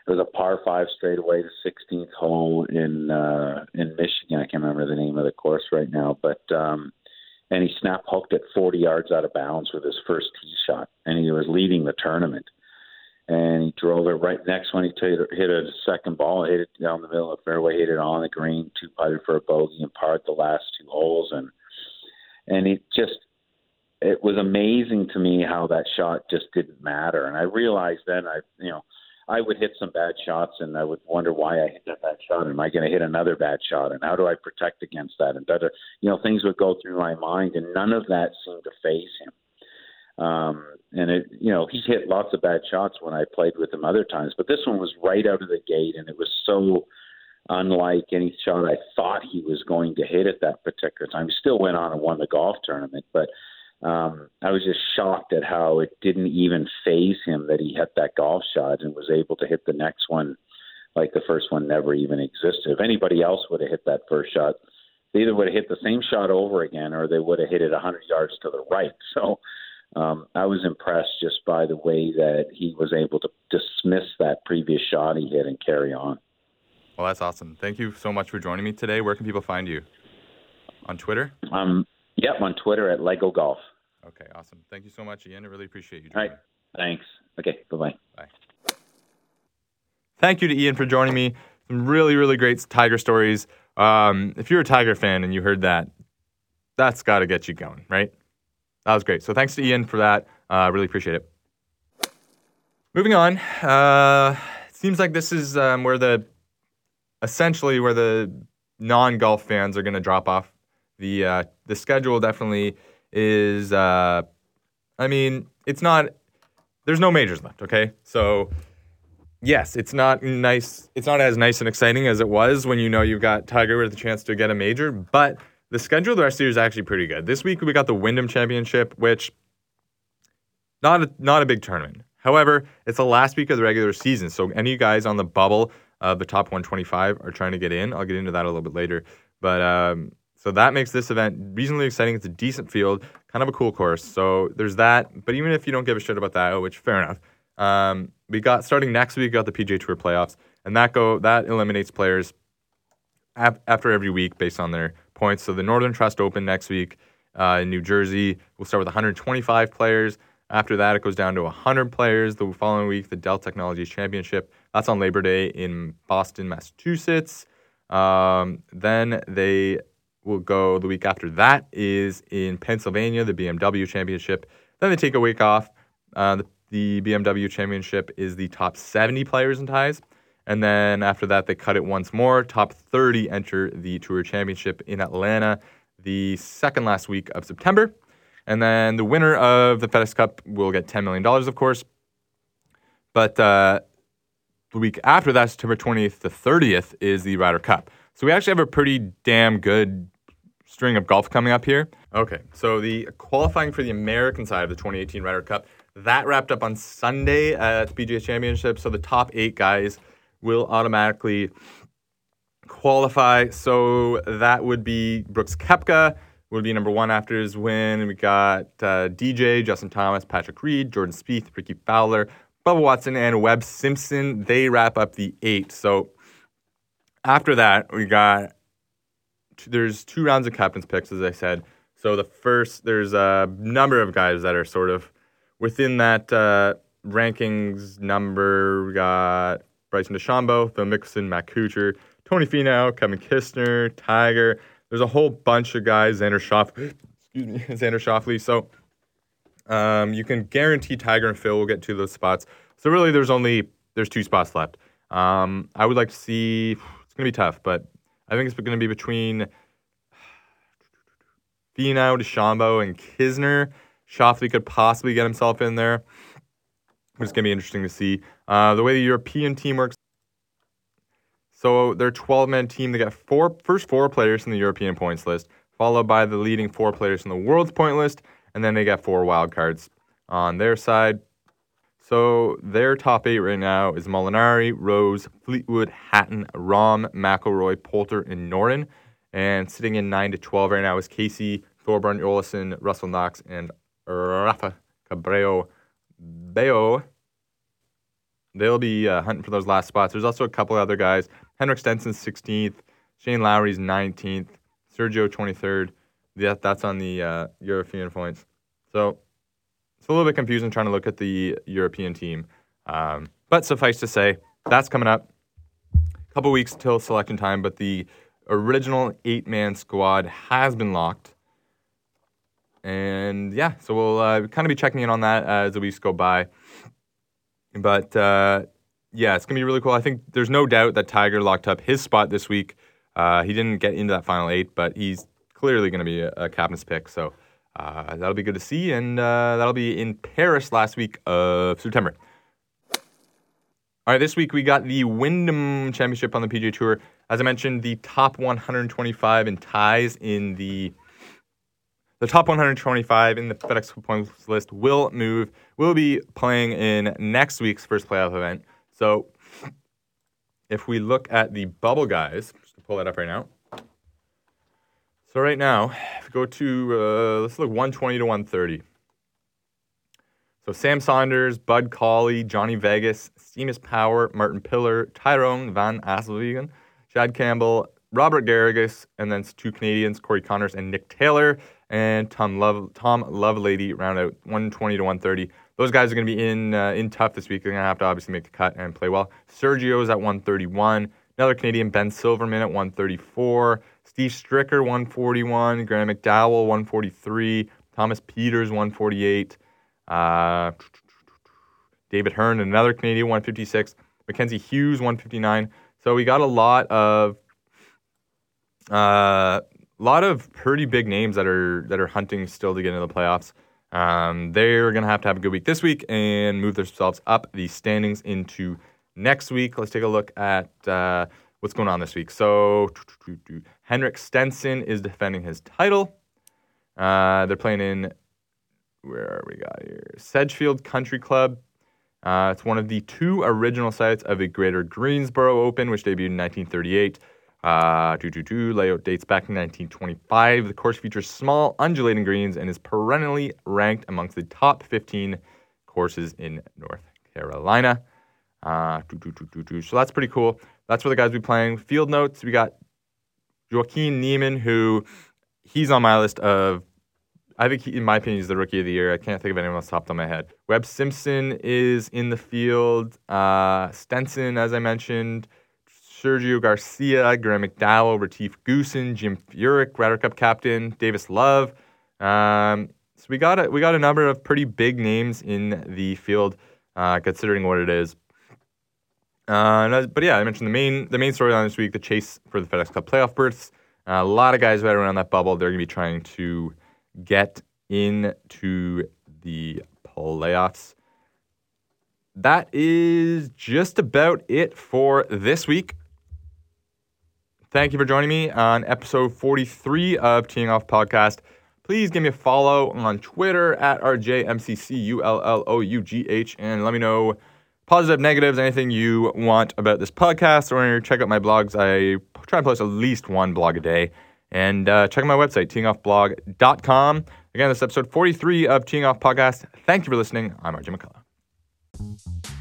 D: it was a par five straightaway, the 16th hole in uh, in Michigan. I can't remember the name of the course right now, but um, and he snap hooked it 40 yards out of bounds with his first tee shot, and he was leading the tournament and he drove it right next one. He hit, hit a second ball, hit it down the middle of the fairway, hit it on the green, two putted for a bogey, and parred the last two holes. And and it just it was amazing to me how that shot just didn't matter. And I realized then I you know I would hit some bad shots, and I would wonder why I hit that bad shot. Am I going to hit another bad shot? And how do I protect against that? And better, you know, things would go through my mind, and none of that seemed to phase him. Um, and it, you know, he hit lots of bad shots when I played with him other times, but this one was right out of the gate, and it was so unlike any shot I thought he was going to hit at that particular time. He still went on and won the golf tournament, but um, I was just shocked at how it didn't even phase him that he hit that golf shot and was able to hit the next one like the first one never even existed. If anybody else would have hit that first shot, they either would have hit the same shot over again or they would have hit it a 100 yards to the right. <laughs> So um, I was impressed just by the way that he was able to dismiss that previous shot he hit and carry on.
A: Well, that's awesome. Thank you so much for joining me today. Where can people find you? On Twitter?
D: Um, yep, on Twitter at Lego Golf.
A: Okay, awesome. Thank you so much, Ian. I really appreciate you.
D: All right, thanks. Okay, bye-bye.
A: Bye. Thank you to Ian for joining me. Some really, really great Tiger stories. Um, if you're a Tiger fan and you heard that, that's got to get you going, right? That was great. So thanks to Ian for that. I uh, really appreciate it. Moving on. Uh, it seems like this is um, where the essentially where the non-golf fans are going to drop off. The uh, the schedule definitely is. Uh, I mean, it's not. There's no majors left. Okay, so yes, it's not nice. It's not as nice and exciting as it was when you know you've got Tiger with a chance to get a major, but the schedule the rest of the year is actually pretty good. This week we got the Wyndham Championship, which not a, not a big tournament. However, it's the last week of the regular season, so any guys on the bubble of the top 125 are trying to get in. I'll get into that a little bit later. But um, so that makes this event reasonably exciting. It's a decent field, kind of a cool course. So there's that. But even if you don't give a shit about that, oh, which fair enough. Um, we got starting next week. We got the PGA Tour playoffs, and that go that eliminates players ap- after every week based on their points. So the Northern Trust Open next week uh, in New Jersey. We'll start with 125 players. After that, it goes down to 100 players. The following week, the Dell Technologies Championship. That's on Labor Day in Boston, Massachusetts. Um, then they will go the week after that is in Pennsylvania, the BMW Championship. Then they take a week off. Uh, the, the BMW Championship is the top 70 players in ties. And then after that, they cut it once more. Top 30 enter the Tour Championship in Atlanta the second last week of September. And then the winner of the FedEx Cup will get $10 million, of course. But uh, the week after that, September 20th to 30th, is the Ryder Cup. So we actually have a pretty damn good string of golf coming up here. Okay, so the qualifying for the American side of the 2018 Ryder Cup, that wrapped up on Sunday at the PGA Championship. So the top eight guys will automatically qualify. So that would be Brooks Koepka would be number one after his win. We got uh, DJ, Justin Thomas, Patrick Reed, Jordan Spieth, Rickie Fowler, Bubba Watson, and Webb Simpson. They wrap up the eight. So after that, we got there's two rounds of captain's picks, as I said. So the first, there's a number of guys that are sort of within that uh, rankings number. We got Bryson DeChambeau, Phil Mickelson, Matt Kuchar, Tony Finau, Kevin Kisner, Tiger. There's a whole bunch of guys, Xander Schauffele, excuse me, <laughs> Xander Schauffele. So um, you can guarantee Tiger and Phil will get to those spots. So really, there's only there's two spots left. Um, I would like to see. It's gonna be tough, but I think it's gonna be between <sighs> Finau, DeChambeau, and Kisner. Schauffele could possibly get himself in there. It's gonna be interesting to see uh, the way the European team works. So they're 12 man team. They got four first four players from the European points list, followed by the leading four players from the world's point list, and then they got four wild cards on their side. So their top eight right now is Molinari, Rose, Fleetwood, Hatton, Rahm, McIlroy, Poulter, and Noren. And sitting in 9 to 12 right now is Casey, Thorbjørn, Olesen, Russell Knox, and Rafa Cabrera Bello. They'll be uh, hunting for those last spots. There's also a couple other guys. Henrik Stenson's 16th, Shane Lowry's 19th, Sergio 23rd. That, that's on the uh, European points. So it's a little bit confusing trying to look at the European team. Um, but suffice to say, that's coming up. A couple weeks till selection time, but the original eight man squad has been locked. And yeah, so we'll uh, kind of be checking in on that as the weeks go by. But uh, yeah, it's going to be really cool. I think there's no doubt that Tiger locked up his spot this week. Uh, he didn't get into that final eight, but he's clearly going to be a, a captain's pick. So uh, that'll be good to see. And uh, that'll be in Paris last week of September. All right, this week we got the Wyndham Championship on the PGA Tour. As I mentioned, the top 125 in ties in the the top 125 in the FedEx points list will move. Will be playing in next week's first playoff event. So, if we look at the bubble guys, just pull that up right now. So right now, if we go to uh, let's look 120 to 130. So Sam Saunders, Bud Cauley, Johnny Vegas, Seamus Power, Martin Piller, Tyrone Van Aswegen, Chad Campbell, Robert Garrigus, and then two Canadians, Corey Conners and Nick Taylor, and Tom Love Tom Lovelady round out 120 to 130. Those guys are going to be in uh, in tough this week. They're going to have to obviously make the cut and play well. Sergio is at 131. Another Canadian, Ben Silverman at 134. Steve Stricker 141. Graham McDowell 143. Thomas Pieters 148. Uh, David Hearn, another Canadian, 156. Mackenzie Hughes, 159. So we got a lot of a lot of pretty big names that are that are hunting still to get into the playoffs. Um, they're gonna have to have a good week this week and move themselves up the standings into next week. Let's take a look at uh, what's going on this week. So Henrik Stenson is defending his title. Uh, they're playing in where are we got here? Sedgefield Country Club. Uh, it's one of the two original sites of the Greater Greensboro Open, which debuted in 1938. Uh, doo, doo, doo, layout dates back to 1925. The course features small, undulating greens and is perennially ranked amongst the top 15 courses in North Carolina. Uh. So that's pretty cool. That's where the guys will be playing. Field notes, we got Joaquin Niemann, who he's on my list of, I think, he, in my opinion, he's the rookie of the year. I can't think of anyone else top of my head. Webb Simpson is in the field. Uh, Stenson, as I mentioned. Sergio Garcia, Graham McDowell, Retief Goosen, Jim Furyk, Ryder Cup captain, Davis Love. Um, so we got a, we got a number of pretty big names in the field, uh, considering what it is. Uh, but yeah, I mentioned the main the main storyline this week: the chase for the FedEx Cup playoff berths. Uh, a lot of guys right around that bubble. They're going to be trying to get into the playoffs. That is just about it for this week. Thank you for joining me on episode 43 of Teeing Off Podcast. Please give me a follow on Twitter at RJMCCULLOUGH and let me know positive, negatives, anything you want about this podcast or check out my blogs. I try and post at least one blog a day. And uh, check out my website, teeingoffblog.com. Again, this is episode 43 of Teeing Off Podcast. Thank you for listening. I'm RJ McCullough.